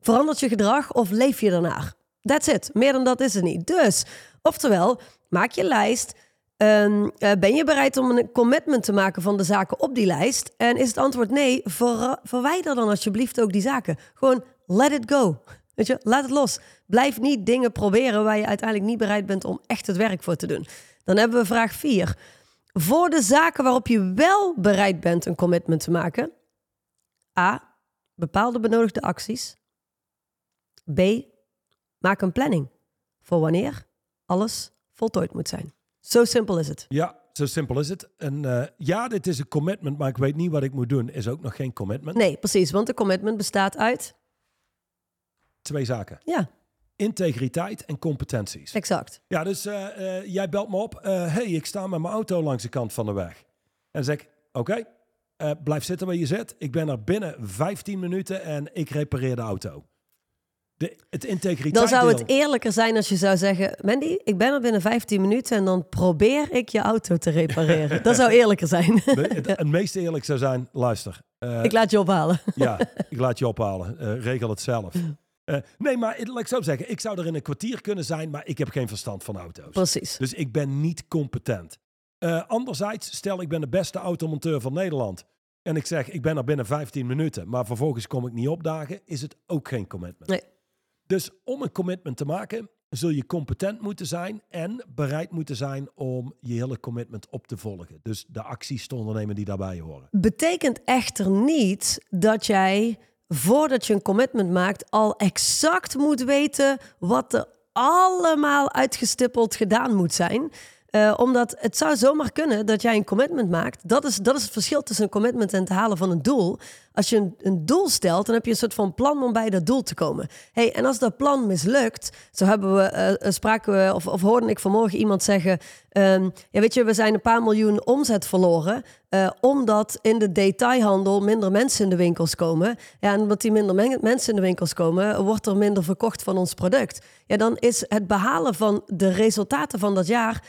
verandert je gedrag of leef je daarnaar. That's it. Meer dan dat is het niet. Dus, oftewel, maak je lijst. Ehm, eh, ben je bereid om een commitment te maken van de zaken op die lijst? En is het antwoord nee, ver- verwijder dan alsjeblieft ook die zaken. Gewoon let it go. Weet je, laat het los. Blijf niet dingen proberen waar je uiteindelijk niet bereid bent om echt het werk voor te doen. Dan hebben we vraag 4. Voor de zaken waarop je wel bereid bent een commitment te maken. A. Bepaalde benodigde acties. B. Maak een planning voor wanneer alles voltooid moet zijn. Zo simpel is het. Ja, zo simpel is het. En eh, ja, dit is een commitment, maar ik weet niet wat ik moet doen. Is ook nog geen commitment. Nee, precies, want de commitment bestaat uit. Twee zaken. Ja, Integriteit en competenties. exact. Ja, dus eh, eh, jij belt me op. hey, ik sta met mijn auto langs de kant van de weg. En dan zeg ik, oké, blijf zitten waar je zit. Ik ben er binnen 15 minuten en ik repareer de auto. De, het integriteit Dan zou het eerlijker zijn als je zou zeggen: Mandy, ik ben er binnen 15 minuten en dan probeer ik je auto te repareren. Dat zou eerlijker zijn. de- het, het meest eerlijk zou zijn, luister. eh, ik laat je ophalen. Ja, ik laat je ophalen. Eh, regel het zelf. Eh, nee, maar laat ik zo zeggen. Ik zou er in een kwartier kunnen zijn, maar ik heb geen verstand van auto's. Precies. Dus ik ben niet competent. Anderzijds, stel ik ben de beste automonteur van Nederland. En ik zeg, ik ben er binnen 15 minuten. Maar vervolgens kom ik niet opdagen. Is het ook geen commitment. Nee. Dus om een commitment te maken, zul je competent moeten zijn. En bereid moeten zijn om je hele commitment op te volgen. Dus de acties te ondernemen die daarbij horen. Betekent echter niet dat jij voordat je een commitment maakt al exact moet weten wat er allemaal uitgestippeld gedaan moet zijn. Eh, omdat het zou zomaar kunnen dat jij een commitment maakt. Dat is, dat is het verschil tussen een commitment en het halen van een doel. Als je een, een doel stelt, dan heb je een soort van plan om bij dat doel te komen. Hey, en als dat plan mislukt, zo hebben we, eh, spraken of, of hoorde ik vanmorgen iemand zeggen: ehm, Ja, weet je, we zijn een paar miljoen omzet verloren. omdat in de detailhandel minder mensen in de winkels komen. Ja, en omdat die minder men- mensen in de winkels komen, wordt er minder verkocht van ons product. Ja, dan is het behalen van de resultaten van dat jaar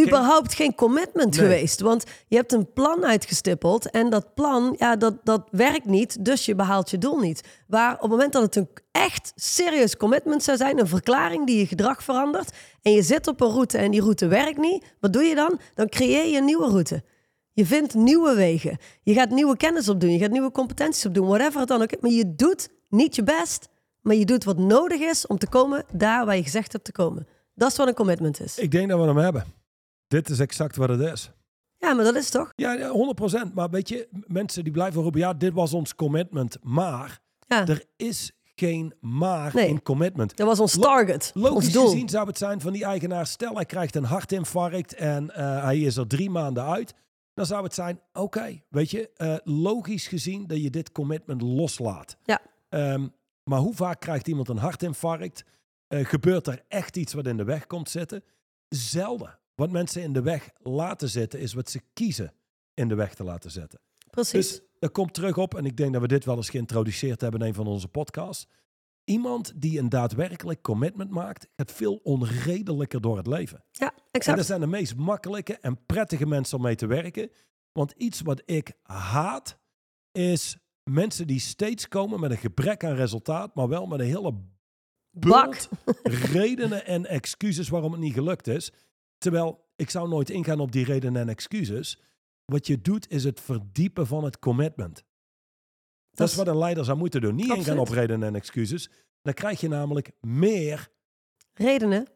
überhaupt geen commitment Nee. geweest. Want je hebt een plan uitgestippeld en dat plan, ja, dat, dat werkt niet, dus je behaalt je doel niet. Waar op het moment dat het een echt serieus commitment zou zijn, een verklaring die je gedrag verandert, en je zit op een route en die route werkt niet, wat doe je dan? Dan creëer je een nieuwe route. Je vindt nieuwe wegen. Je gaat nieuwe kennis opdoen. Je gaat nieuwe competenties opdoen. Whatever het dan ook is. Maar je doet niet je best. Maar je doet wat nodig is om te komen daar waar je gezegd hebt te komen. Dat is wat een commitment is. Ik denk dat we hem hebben. Dit is exact wat het is. Ja, maar dat is toch? Ja, ja, 100%. Maar weet je, mensen die blijven roepen, ja, dit was ons commitment. Maar Ja, er is geen maar Nee. in commitment. dat was ons Lo- target. ons Logisch doel. gezien zou het zijn van die eigenaar, stel hij krijgt een hartinfarct en eh, hij is er drie maanden uit. Dan zou het zijn, oké, weet je, eh, logisch gezien dat je dit commitment loslaat. Ja. Ehm, maar hoe vaak krijgt iemand een hartinfarct? Eh, gebeurt er echt iets wat in de weg komt zitten? Zelden. Wat mensen in de weg laten zitten, is wat ze kiezen in de weg te laten zetten. Precies. Dus dat komt terug op, en ik denk dat we dit wel eens geïntroduceerd hebben in een van onze podcasts. Iemand die een daadwerkelijk commitment maakt, gaat veel onredelijker door het leven. ja, En exact. dat zijn de meest makkelijke en prettige mensen om mee te werken. Want iets wat ik haat, is mensen die steeds komen met een gebrek aan resultaat, maar wel met een hele Bak. bult redenen en excuses waarom het niet gelukt is. Terwijl ik zou nooit ingaan op die redenen en excuses. Wat je doet is het verdiepen van het commitment. Dat, is wat een leider zou moeten doen. Niet ingaan op redenen en excuses. Dan krijg je namelijk meer redenen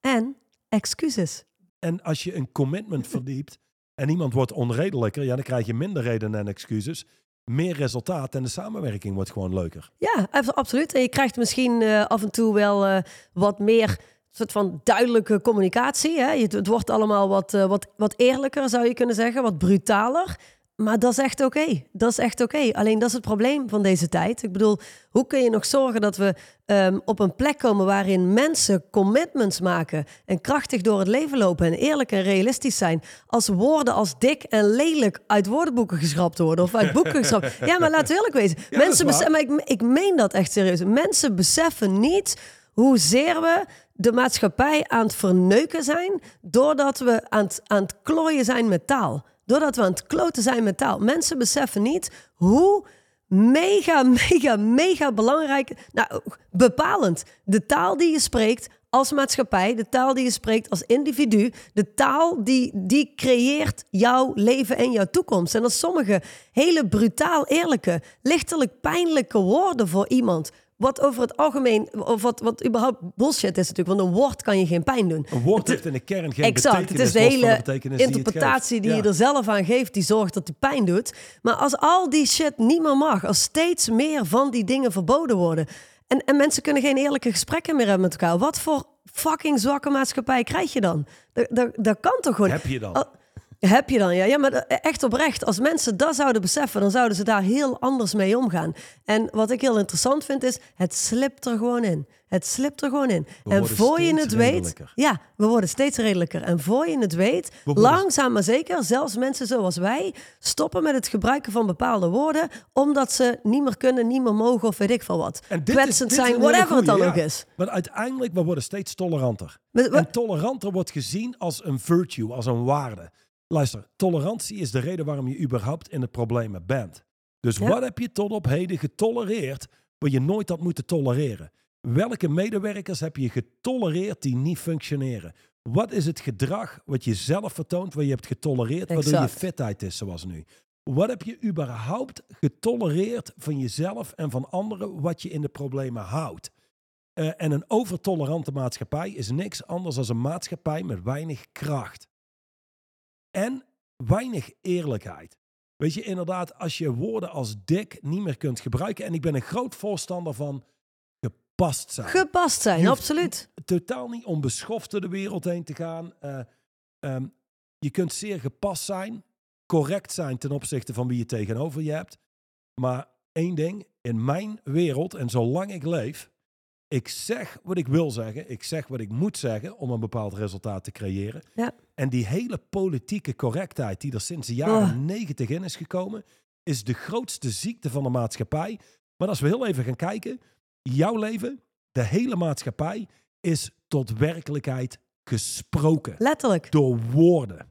en excuses. En als je een commitment verdiept en iemand wordt onredelijker, ja, dan krijg je minder redenen en excuses, meer resultaat en de samenwerking wordt gewoon leuker. Ja, abso- absoluut. En je krijgt misschien eh, af en toe wel eh, wat meer soort van duidelijke communicatie. Hè? Het wordt allemaal wat, eh, wat, wat eerlijker, zou je kunnen zeggen, wat brutaler. Maar dat is echt oké. Dat is echt oké. Alleen dat is het probleem van deze tijd. Ik bedoel, hoe kun je nog zorgen dat we ehm, op een plek komen waarin mensen commitments maken en krachtig door het leven lopen en eerlijk en realistisch zijn, als woorden als dik en lelijk uit woordenboeken geschrapt worden of uit boeken geschrapt. Ja, maar laten we eerlijk wezen. Ja, mensen beseffen, maar ik, ik meen dat echt serieus. Mensen beseffen niet hoezeer we de maatschappij aan het verneuken zijn doordat we aan het, aan het klooien zijn met taal. Doordat we aan het kloten zijn met taal. Mensen beseffen niet hoe mega, mega, mega belangrijk, nou, bepalend. De taal die je spreekt als maatschappij, de taal die je spreekt als individu, de taal die, die creëert jouw leven en jouw toekomst. En als sommige hele brutaal eerlijke, lichtelijk pijnlijke woorden voor iemand, wat over het algemeen, of wat, wat überhaupt bullshit is natuurlijk, want een woord kan je geen pijn doen. Een woord heeft in de kern geen Exact. Het betekenis. is de los van hele het interpretatie die, Ja. je er zelf aan geeft, die zorgt dat die pijn doet. Maar als al die shit niet meer mag, als steeds meer van die dingen verboden worden. En, en mensen kunnen geen eerlijke gesprekken meer hebben met elkaar. Wat voor fucking zwakke maatschappij krijg je dan? Dat, dat, dat kan toch gewoon. Heb je dan? Heb je dan, ja. Ja, maar echt oprecht. Als mensen dat zouden beseffen, dan zouden ze daar heel anders mee omgaan. En wat ik heel interessant vind, is het slipt er gewoon in. Het slipt er gewoon in. We en voor je het weet... Ja, we worden steeds redelijker. En voor je het weet, langzaam maar zeker, zelfs mensen zoals wij, stoppen met het gebruiken van bepaalde woorden, omdat ze niet meer kunnen, niet meer mogen of weet ik veel wat. En dit is- Kwetsend dit zijn, whatever het dan ook is. Maar uiteindelijk, we worden steeds toleranter. En toleranter wordt gezien als een virtue, als een waarde. Luister, tolerantie is de reden waarom je überhaupt in het problemen bent. Dus Ja. wat heb je tot op heden getolereerd wat je nooit had moeten tolereren? Welke medewerkers heb je getolereerd die niet functioneren? Wat is het gedrag wat je zelf vertoont, wat je hebt getolereerd, waardoor je fitheid is zoals nu? Wat heb je überhaupt getolereerd van jezelf en van anderen, wat je in de problemen houdt? Eh, en een overtolerante maatschappij is niks anders dan een maatschappij met weinig kracht. En weinig eerlijkheid. Weet je, inderdaad, als je woorden als dik niet meer kunt gebruiken. En ik ben een groot voorstander van gepast zijn. Gepast zijn, absoluut. Totaal niet om beschoft door de wereld heen te gaan. Eh, ehm, je kunt zeer gepast zijn, correct zijn ten opzichte van wie je tegenover je hebt. Maar één ding, in mijn wereld en zolang ik leef, ik zeg wat ik wil zeggen, ik zeg wat ik moet zeggen om een bepaald resultaat te creëren. Ja. En die hele politieke correctheid die er sinds de jaren Oh. negentig in is gekomen, is de grootste ziekte van de maatschappij. Maar als we heel even gaan kijken, jouw leven, de hele maatschappij, is tot werkelijkheid gesproken Letterlijk. door woorden.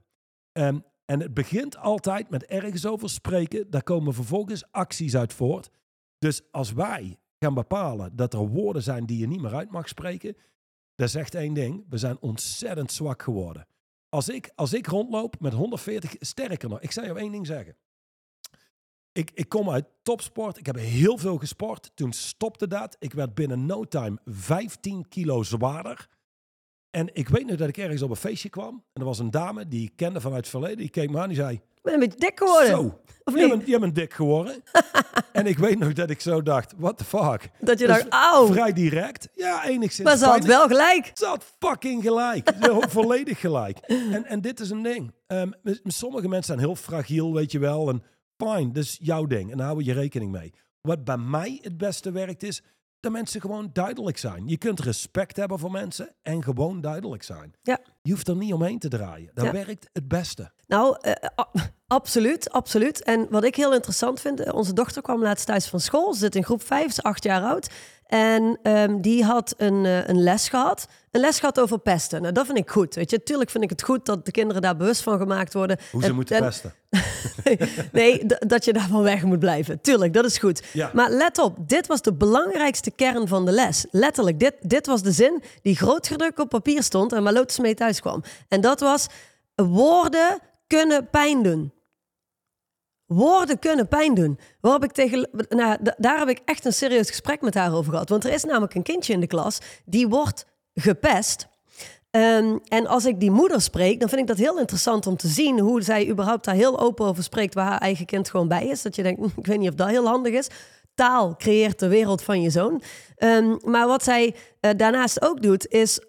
Ehm, en het begint altijd met ergens over spreken. Daar komen vervolgens acties uit voort. Dus als wij gaan bepalen dat er woorden zijn die je niet meer uit mag spreken, dat zegt één ding. We zijn ontzettend zwak geworden. Als ik, als ik rondloop met 140, sterker nog, ik zou jou één ding zeggen. Ik, ik kom uit topsport. Ik heb heel veel gesport. Toen stopte dat. Ik werd binnen no time 15 kilo zwaarder. En ik weet nog dat ik ergens op een feestje kwam. En er was een dame die ik kende vanuit het verleden. Die keek me aan die zei... Ben een beetje dik geworden. Zo, Of jij niet? bent, jij bent dik geworden. en ik weet nog dat ik zo dacht, what the fuck. Dat je Dus dacht, auw. Vrij direct. Ja, enigszins. Maar ze had wel gelijk. Ze had fucking gelijk. Volledig gelijk. En, en dit is een ding. Ehm, sommige mensen zijn heel fragiel, weet je wel. En fine, dat is jouw ding. En daar hou je rekening mee. Wat bij mij het beste werkt is dat mensen gewoon duidelijk zijn. Je kunt respect hebben voor mensen en gewoon duidelijk zijn. Ja. Je hoeft er niet omheen te draaien. Dat Ja. werkt het beste. Nou, eh, a- absoluut, absoluut. En wat ik heel interessant vind, eh, onze dochter kwam laatst thuis van school. Ze zit in groep 5, is acht jaar oud. En ehm, die had een, eh, een les gehad. Een les gehad over pesten. Nou, dat vind ik goed. Weet je, tuurlijk vind ik het goed dat de kinderen daar bewust van gemaakt worden. Hoe ze En- moeten en- pesten. nee, dat je daarvan weg moet blijven. Tuurlijk, dat is goed. Ja. Maar let op, dit was de belangrijkste kern van de les. Letterlijk, dit, dit was de zin die grootgedrukt op papier stond en waar Lotus mee thuis kwam. En dat was, woorden kunnen pijn doen. Woorden kunnen pijn doen. Waarop ik tegen, nou, daar heb ik echt een serieus gesprek met haar over gehad. Want er is namelijk een kindje in de klas die wordt gepest. Ehm, en als ik die moeder spreek, dan vind ik dat heel interessant om te zien hoe zij überhaupt daar heel open over spreekt, waar haar eigen kind gewoon bij is. Dat je denkt, ik weet niet of dat heel handig is. Taal creëert de wereld van je zoon. Ehm, maar wat zij uh, daarnaast ook doet, is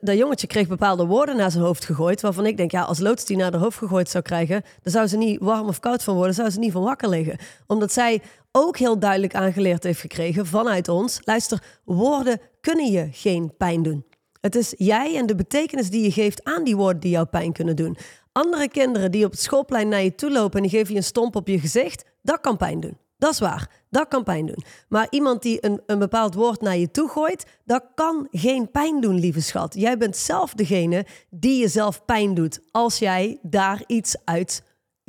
dat jongetje kreeg bepaalde woorden naar zijn hoofd gegooid. Waarvan ik denk, ja, als loods die naar haar hoofd gegooid zou krijgen, dan zou ze niet warm of koud van worden, zou ze niet van wakker liggen. Omdat zij ook heel duidelijk aangeleerd heeft gekregen vanuit ons: luister, woorden kunnen je geen pijn doen. Het is jij en de betekenis die je geeft aan die woorden die jou pijn kunnen doen. Andere kinderen die op het schoolplein naar je toe lopen en die geven je een stomp op je gezicht, dat kan pijn doen. Dat is waar. Dat kan pijn doen. Maar iemand die een, een bepaald woord naar je toe gooit, dat kan geen pijn doen, lieve schat. Jij bent zelf degene die jezelf pijn doet als jij daar iets uit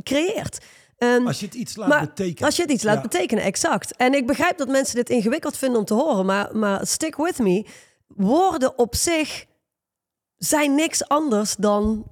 creëert. Um, als je het iets laat betekenen. Als je het iets laat betekenen, exact. En ik begrijp dat mensen dit ingewikkeld vinden om te horen, maar, maar stick with me. Woorden op zich zijn niks anders dan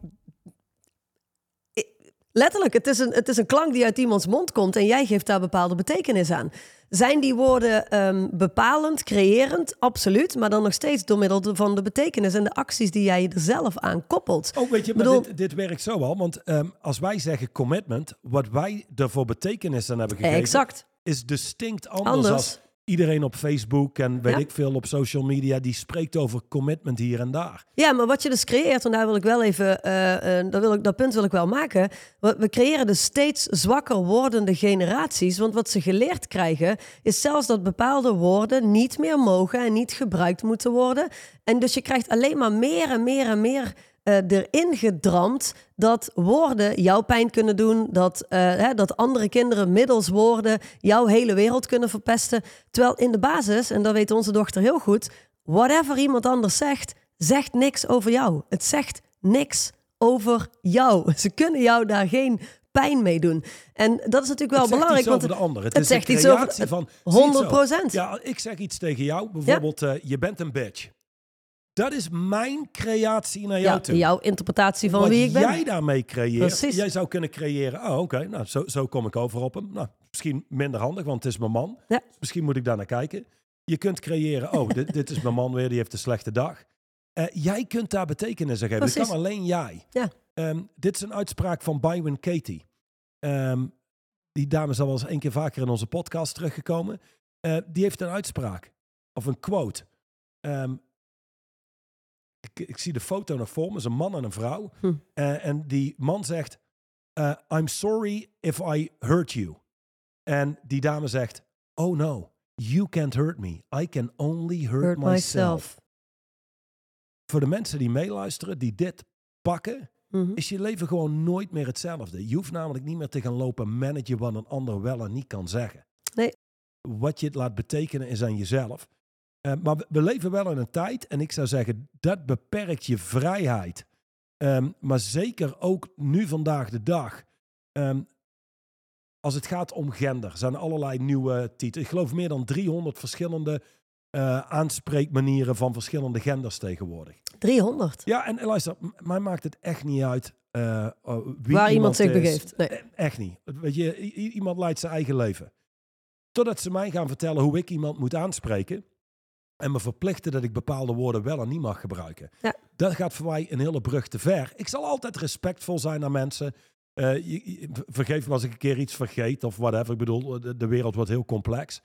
Letterlijk, het is, een, het is een klank die uit iemands mond komt en jij geeft daar bepaalde betekenis aan. Zijn die woorden um, bepalend, creërend? Absoluut. Maar dan nog steeds door middel van de betekenis en de acties die jij er zelf aan koppelt. Oh, weet je, maar dit, dit, werkt zo al. Want um, als wij zeggen commitment, wat wij ervoor betekenis aan hebben gegeven, exact. is distinct anders, anders. als iedereen op Facebook en weet ik veel op social media, die spreekt over commitment hier en daar. Ja, maar wat je dus creëert, en daar wil ik wel even, uh, uh, dat, wil ik, dat punt wil ik wel maken. We, creëren dus steeds zwakker wordende generaties. Want wat ze geleerd krijgen, is zelfs dat bepaalde woorden niet meer mogen en niet gebruikt moeten worden. En dus je krijgt alleen maar meer en meer en meer erin gedramd dat woorden jouw pijn kunnen doen, dat, uh, hè, dat andere kinderen middels woorden jouw hele wereld kunnen verpesten. Terwijl in de basis, en dat weet onze dochter heel goed, whatever iemand anders zegt, zegt niks over jou. Het zegt niks over jou. Ze kunnen jou daar geen pijn mee doen. En dat is natuurlijk wel belangrijk. want het, de ander. Het, het is zegt iets over van 100 procent. Ja, ik zeg iets tegen jou. Bijvoorbeeld, ja. uh, je bent een bitch. Dat is mijn creatie naar jou ja, toe. Jouw interpretatie van Wat wie ik ben. jij daarmee creëert. Precies. Jij zou kunnen creëren. Oh, oké. Nou, zo, zo kom ik over op hem. Nou, misschien minder handig, want het is mijn man. Ja. Misschien moet ik daar naar kijken. Je kunt creëren. Oh, dit, dit is mijn man weer. Die heeft een slechte dag. Uh, jij kunt daar betekenis aan geven. Dat kan alleen jij. Ja. Um, dit is een uitspraak van Byron Katie. Um, die dame is al wel eens één keer vaker in onze podcast teruggekomen. Uh, die heeft een uitspraak. Of een quote. Um, ik, ik, zie de foto nog voor me, is een man en een vrouw. Hm. Uh, en die man zegt, uh, I'm sorry if I hurt you. En die dame zegt, oh no, you can't hurt me. I can only hurt, hurt myself. myself. Voor de mensen die meeluisteren, die dit pakken, mm -hmm. is je leven gewoon nooit meer hetzelfde. Je hoeft namelijk niet meer te gaan lopen managen wat een ander wel en niet kan zeggen. Nee. Wat je het laat betekenen is aan jezelf. Uh, maar we, we, leven wel in een tijd, en ik zou zeggen, dat beperkt je vrijheid. Um, maar zeker ook nu vandaag de dag. Um, als het gaat om gender, zijn allerlei nieuwe titels. Ik geloof meer dan 300 verschillende uh, aanspreekmanieren van verschillende genders tegenwoordig. 300? Ja, en luister, mij maakt het echt niet uit uh, wie waar iemand, iemand zich begeeft. Nee. Echt niet. Weet je, iemand leidt zijn eigen leven. Totdat ze mij gaan vertellen hoe ik iemand moet aanspreken en me verplichten dat ik bepaalde woorden wel en niet mag gebruiken. Ja. Dat gaat voor mij een hele brug te ver. Ik zal altijd respectvol zijn naar mensen. Uh, je, vergeef me als ik een keer iets vergeet of whatever. Ik bedoel, de, de, wereld wordt heel complex.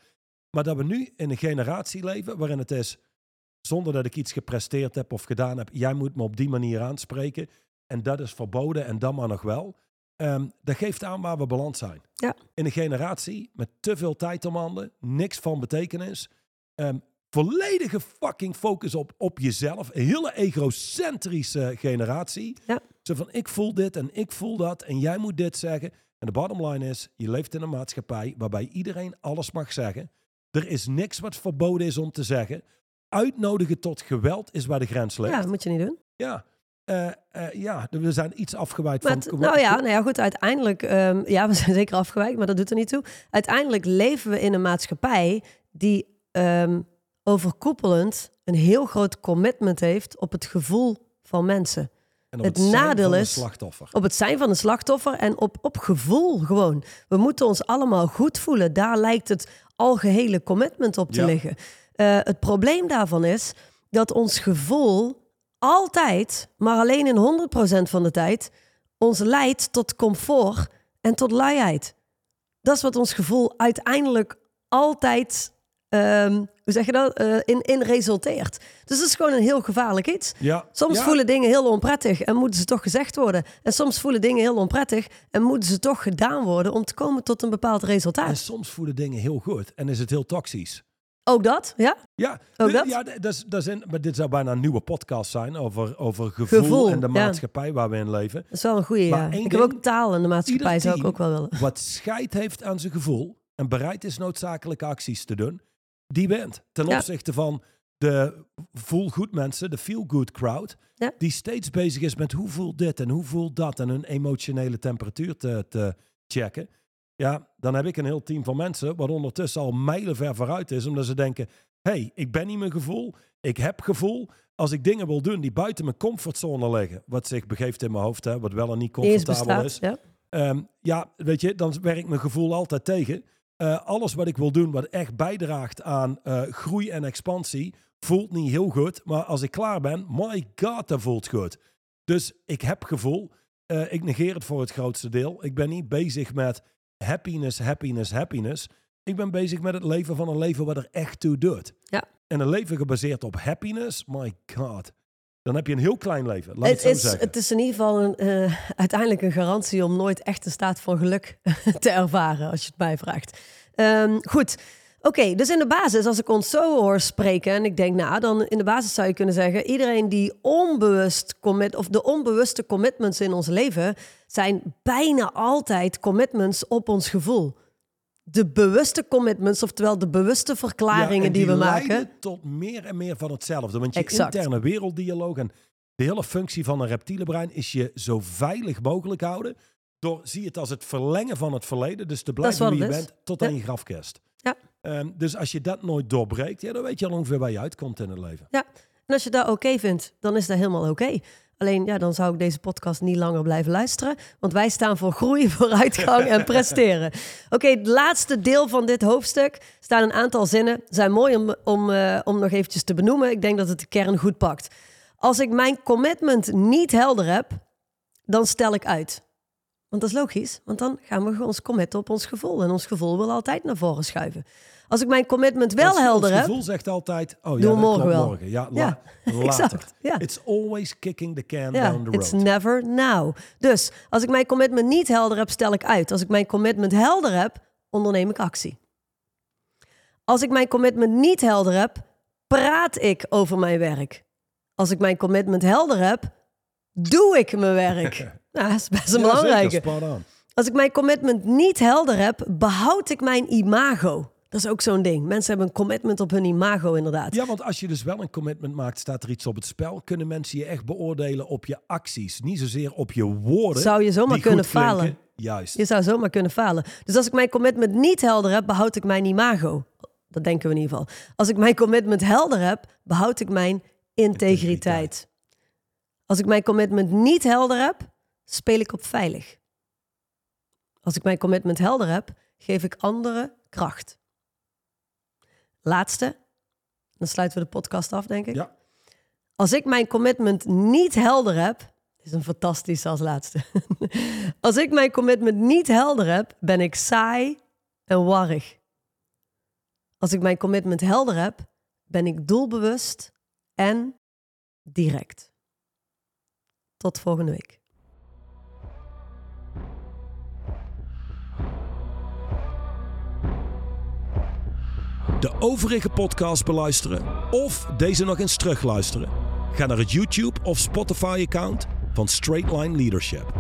Maar dat we nu in een generatie leven waarin het is, zonder dat ik iets gepresteerd heb of gedaan heb, jij moet me op die manier aanspreken. En dat is verboden en dan maar nog wel. Um, dat geeft aan waar we beland zijn. Ja. In een generatie met te veel tijd om handen, niks van betekenis. Um, volledige fucking focus op, op jezelf. Een hele egocentrische generatie. Ja. Zo van, ik voel dit en ik voel dat en jij moet dit zeggen. En de bottom line is, je leeft in een maatschappij waarbij iedereen alles mag zeggen. Er is niks wat verboden is om te zeggen. Uitnodigen tot geweld is waar de grens ligt. Ja, dat moet je niet doen. Ja, uh, uh, ja, we zijn iets afgewijkt van... Nou ja, nou ja, goed, uiteindelijk... Um, ja, we zijn zeker afgewijkt, maar dat doet er niet toe. Uiteindelijk leven we in een maatschappij die um, overkoepelend een heel groot commitment heeft op het gevoel van mensen. het, het nadeel is op het zijn van een slachtoffer en op, op gevoel gewoon. We moeten ons allemaal goed voelen. Daar lijkt het algehele commitment op te liggen. Uh, het probleem daarvan is dat ons gevoel altijd, maar alleen in 100% van de tijd, ons leidt tot comfort en tot luiheid. Dat is wat ons gevoel uiteindelijk altijd, ehm, hoe zeg je dat, Eh, in, in resulteert. Dus dat is gewoon een heel gevaarlijk iets. Ja. Soms Ja. voelen dingen heel onprettig en moeten ze toch gezegd worden. En soms voelen dingen heel onprettig en moeten ze toch gedaan worden om te komen tot een bepaald En resultaat. soms voelen dingen heel goed en is het heel toxisch. Ook dat, ja? Ja, Ook dat? ja dat is, dat is een, maar dit zou bijna een nieuwe podcast zijn over, over gevoel, Gevoel, en de ja. maatschappij waar we in leven. Dat is wel een goede, ja. Ik heb ding, ook taal in de maatschappij, zou ik ook wel willen. Wat scheid heeft aan zijn gevoel en bereid is noodzakelijke acties te doen, die wint. Ten Ja. opzichte van de voel goed mensen, de feel good crowd, Ja. die steeds bezig is met hoe voelt dit en hoe voelt dat en hun emotionele temperatuur te, te checken. Ja, dan heb ik een heel team van mensen wat ondertussen al mijlenver vooruit is, omdat ze denken, hey, ik ben niet mijn gevoel, ik heb gevoel. Als ik dingen wil doen die buiten mijn comfortzone liggen, wat zich begeeft in mijn hoofd, hè, wat wel en niet comfortabel bestaat, is, ja. Ehm, ja, weet je, dan werkt mijn gevoel altijd tegen. Eh, alles wat ik wil doen, wat echt bijdraagt aan eh, groei en expansie, voelt niet heel goed. Maar als ik klaar ben, my god, dat voelt goed. Dus ik heb gevoel. Eh, ik negeer het voor het grootste deel. Ik ben niet bezig met happiness, happiness, happiness. Ik ben bezig met het leven van een leven wat er echt toe doet. Ja. En een leven gebaseerd op happiness, my god. Dan heb je een heel klein leven. Laat Het is, zeggen. het is in ieder geval een, eh, uiteindelijk een garantie om nooit echt een staat van geluk te ervaren, als je het mij vraagt. Ehm, goed, oké, dus in de basis, als ik ons zo hoor spreken en ik denk, nou, dan in de basis zou je kunnen zeggen, iedereen die onbewust commit, of de onbewuste commitments in ons leven, zijn bijna altijd commitments op ons gevoel. De bewuste commitments, oftewel de bewuste verklaringen Ja, die, we maken. tot meer en meer van hetzelfde. Want je Exact. interne werelddialoog en de hele functie van een reptiele brein is je zo veilig mogelijk houden. Door, zie het als het verlengen van het verleden. Dus te blijven wie je is. bent tot Ja. aan je grafkist. Ja. Ehm, dus als je dat nooit doorbreekt, ja, dan weet je al ongeveer waar je uitkomt in het leven. Ja, en als je dat oké vindt, dan is dat helemaal oké. Alleen ja, dan zou ik deze podcast niet langer blijven luisteren. Want wij staan voor groei, vooruitgang en presteren. Oké, het laatste deel van dit hoofdstuk staan een aantal zinnen. Zijn mooi om, om, eh, om nog eventjes te benoemen. Ik denk dat het de kern goed pakt. Als ik mijn commitment niet helder heb, dan stel ik uit. Want dat is logisch, want dan gaan we ons committen op ons gevoel. En ons gevoel wil altijd naar voren schuiven. Als ik mijn commitment wel Ons- helder heb, gevoel zegt altijd, oh ja, dat morgen wel. morgen. Ja, Ja, la- later. exact, ja. It's always kicking the can Ja, down the it's road. never now. Dus als ik mijn commitment niet helder heb, stel ik uit. Als ik mijn commitment helder heb, onderneem ik actie. Als ik mijn commitment niet helder heb, praat ik over mijn werk. Als ik mijn commitment helder heb, doe ik mijn werk. nou, dat is best een Ja, belangrijke. Als ik mijn commitment niet helder heb, behoud ik mijn imago. Dat is ook zo'n ding. Mensen hebben een commitment op hun imago, inderdaad. Ja, want als je dus wel een commitment maakt, staat er iets op het spel. Kunnen mensen je echt beoordelen op je acties, niet zozeer op je woorden. Zou je zomaar kunnen klinken. falen. Juist. Je zou zomaar kunnen falen. Dus als ik mijn commitment niet helder heb, behoud ik mijn imago. Dat denken we in ieder geval. Als ik mijn commitment helder heb, behoud ik mijn integriteit. Integriteit. Als ik mijn commitment niet helder heb, speel ik op veilig. Als ik mijn commitment helder heb, geef ik anderen kracht. Laatste, dan sluiten we de podcast af, denk ik. Ja. Als ik mijn commitment niet helder heb, is een fantastische als laatste. Als ik mijn commitment niet helder heb, ben ik saai en warrig. Als ik mijn commitment helder heb, ben ik doelbewust en direct. Tot volgende week. De overige podcast beluisteren of deze nog eens terugluisteren? Ga naar het YouTube of Spotify account van Straightline Leadership.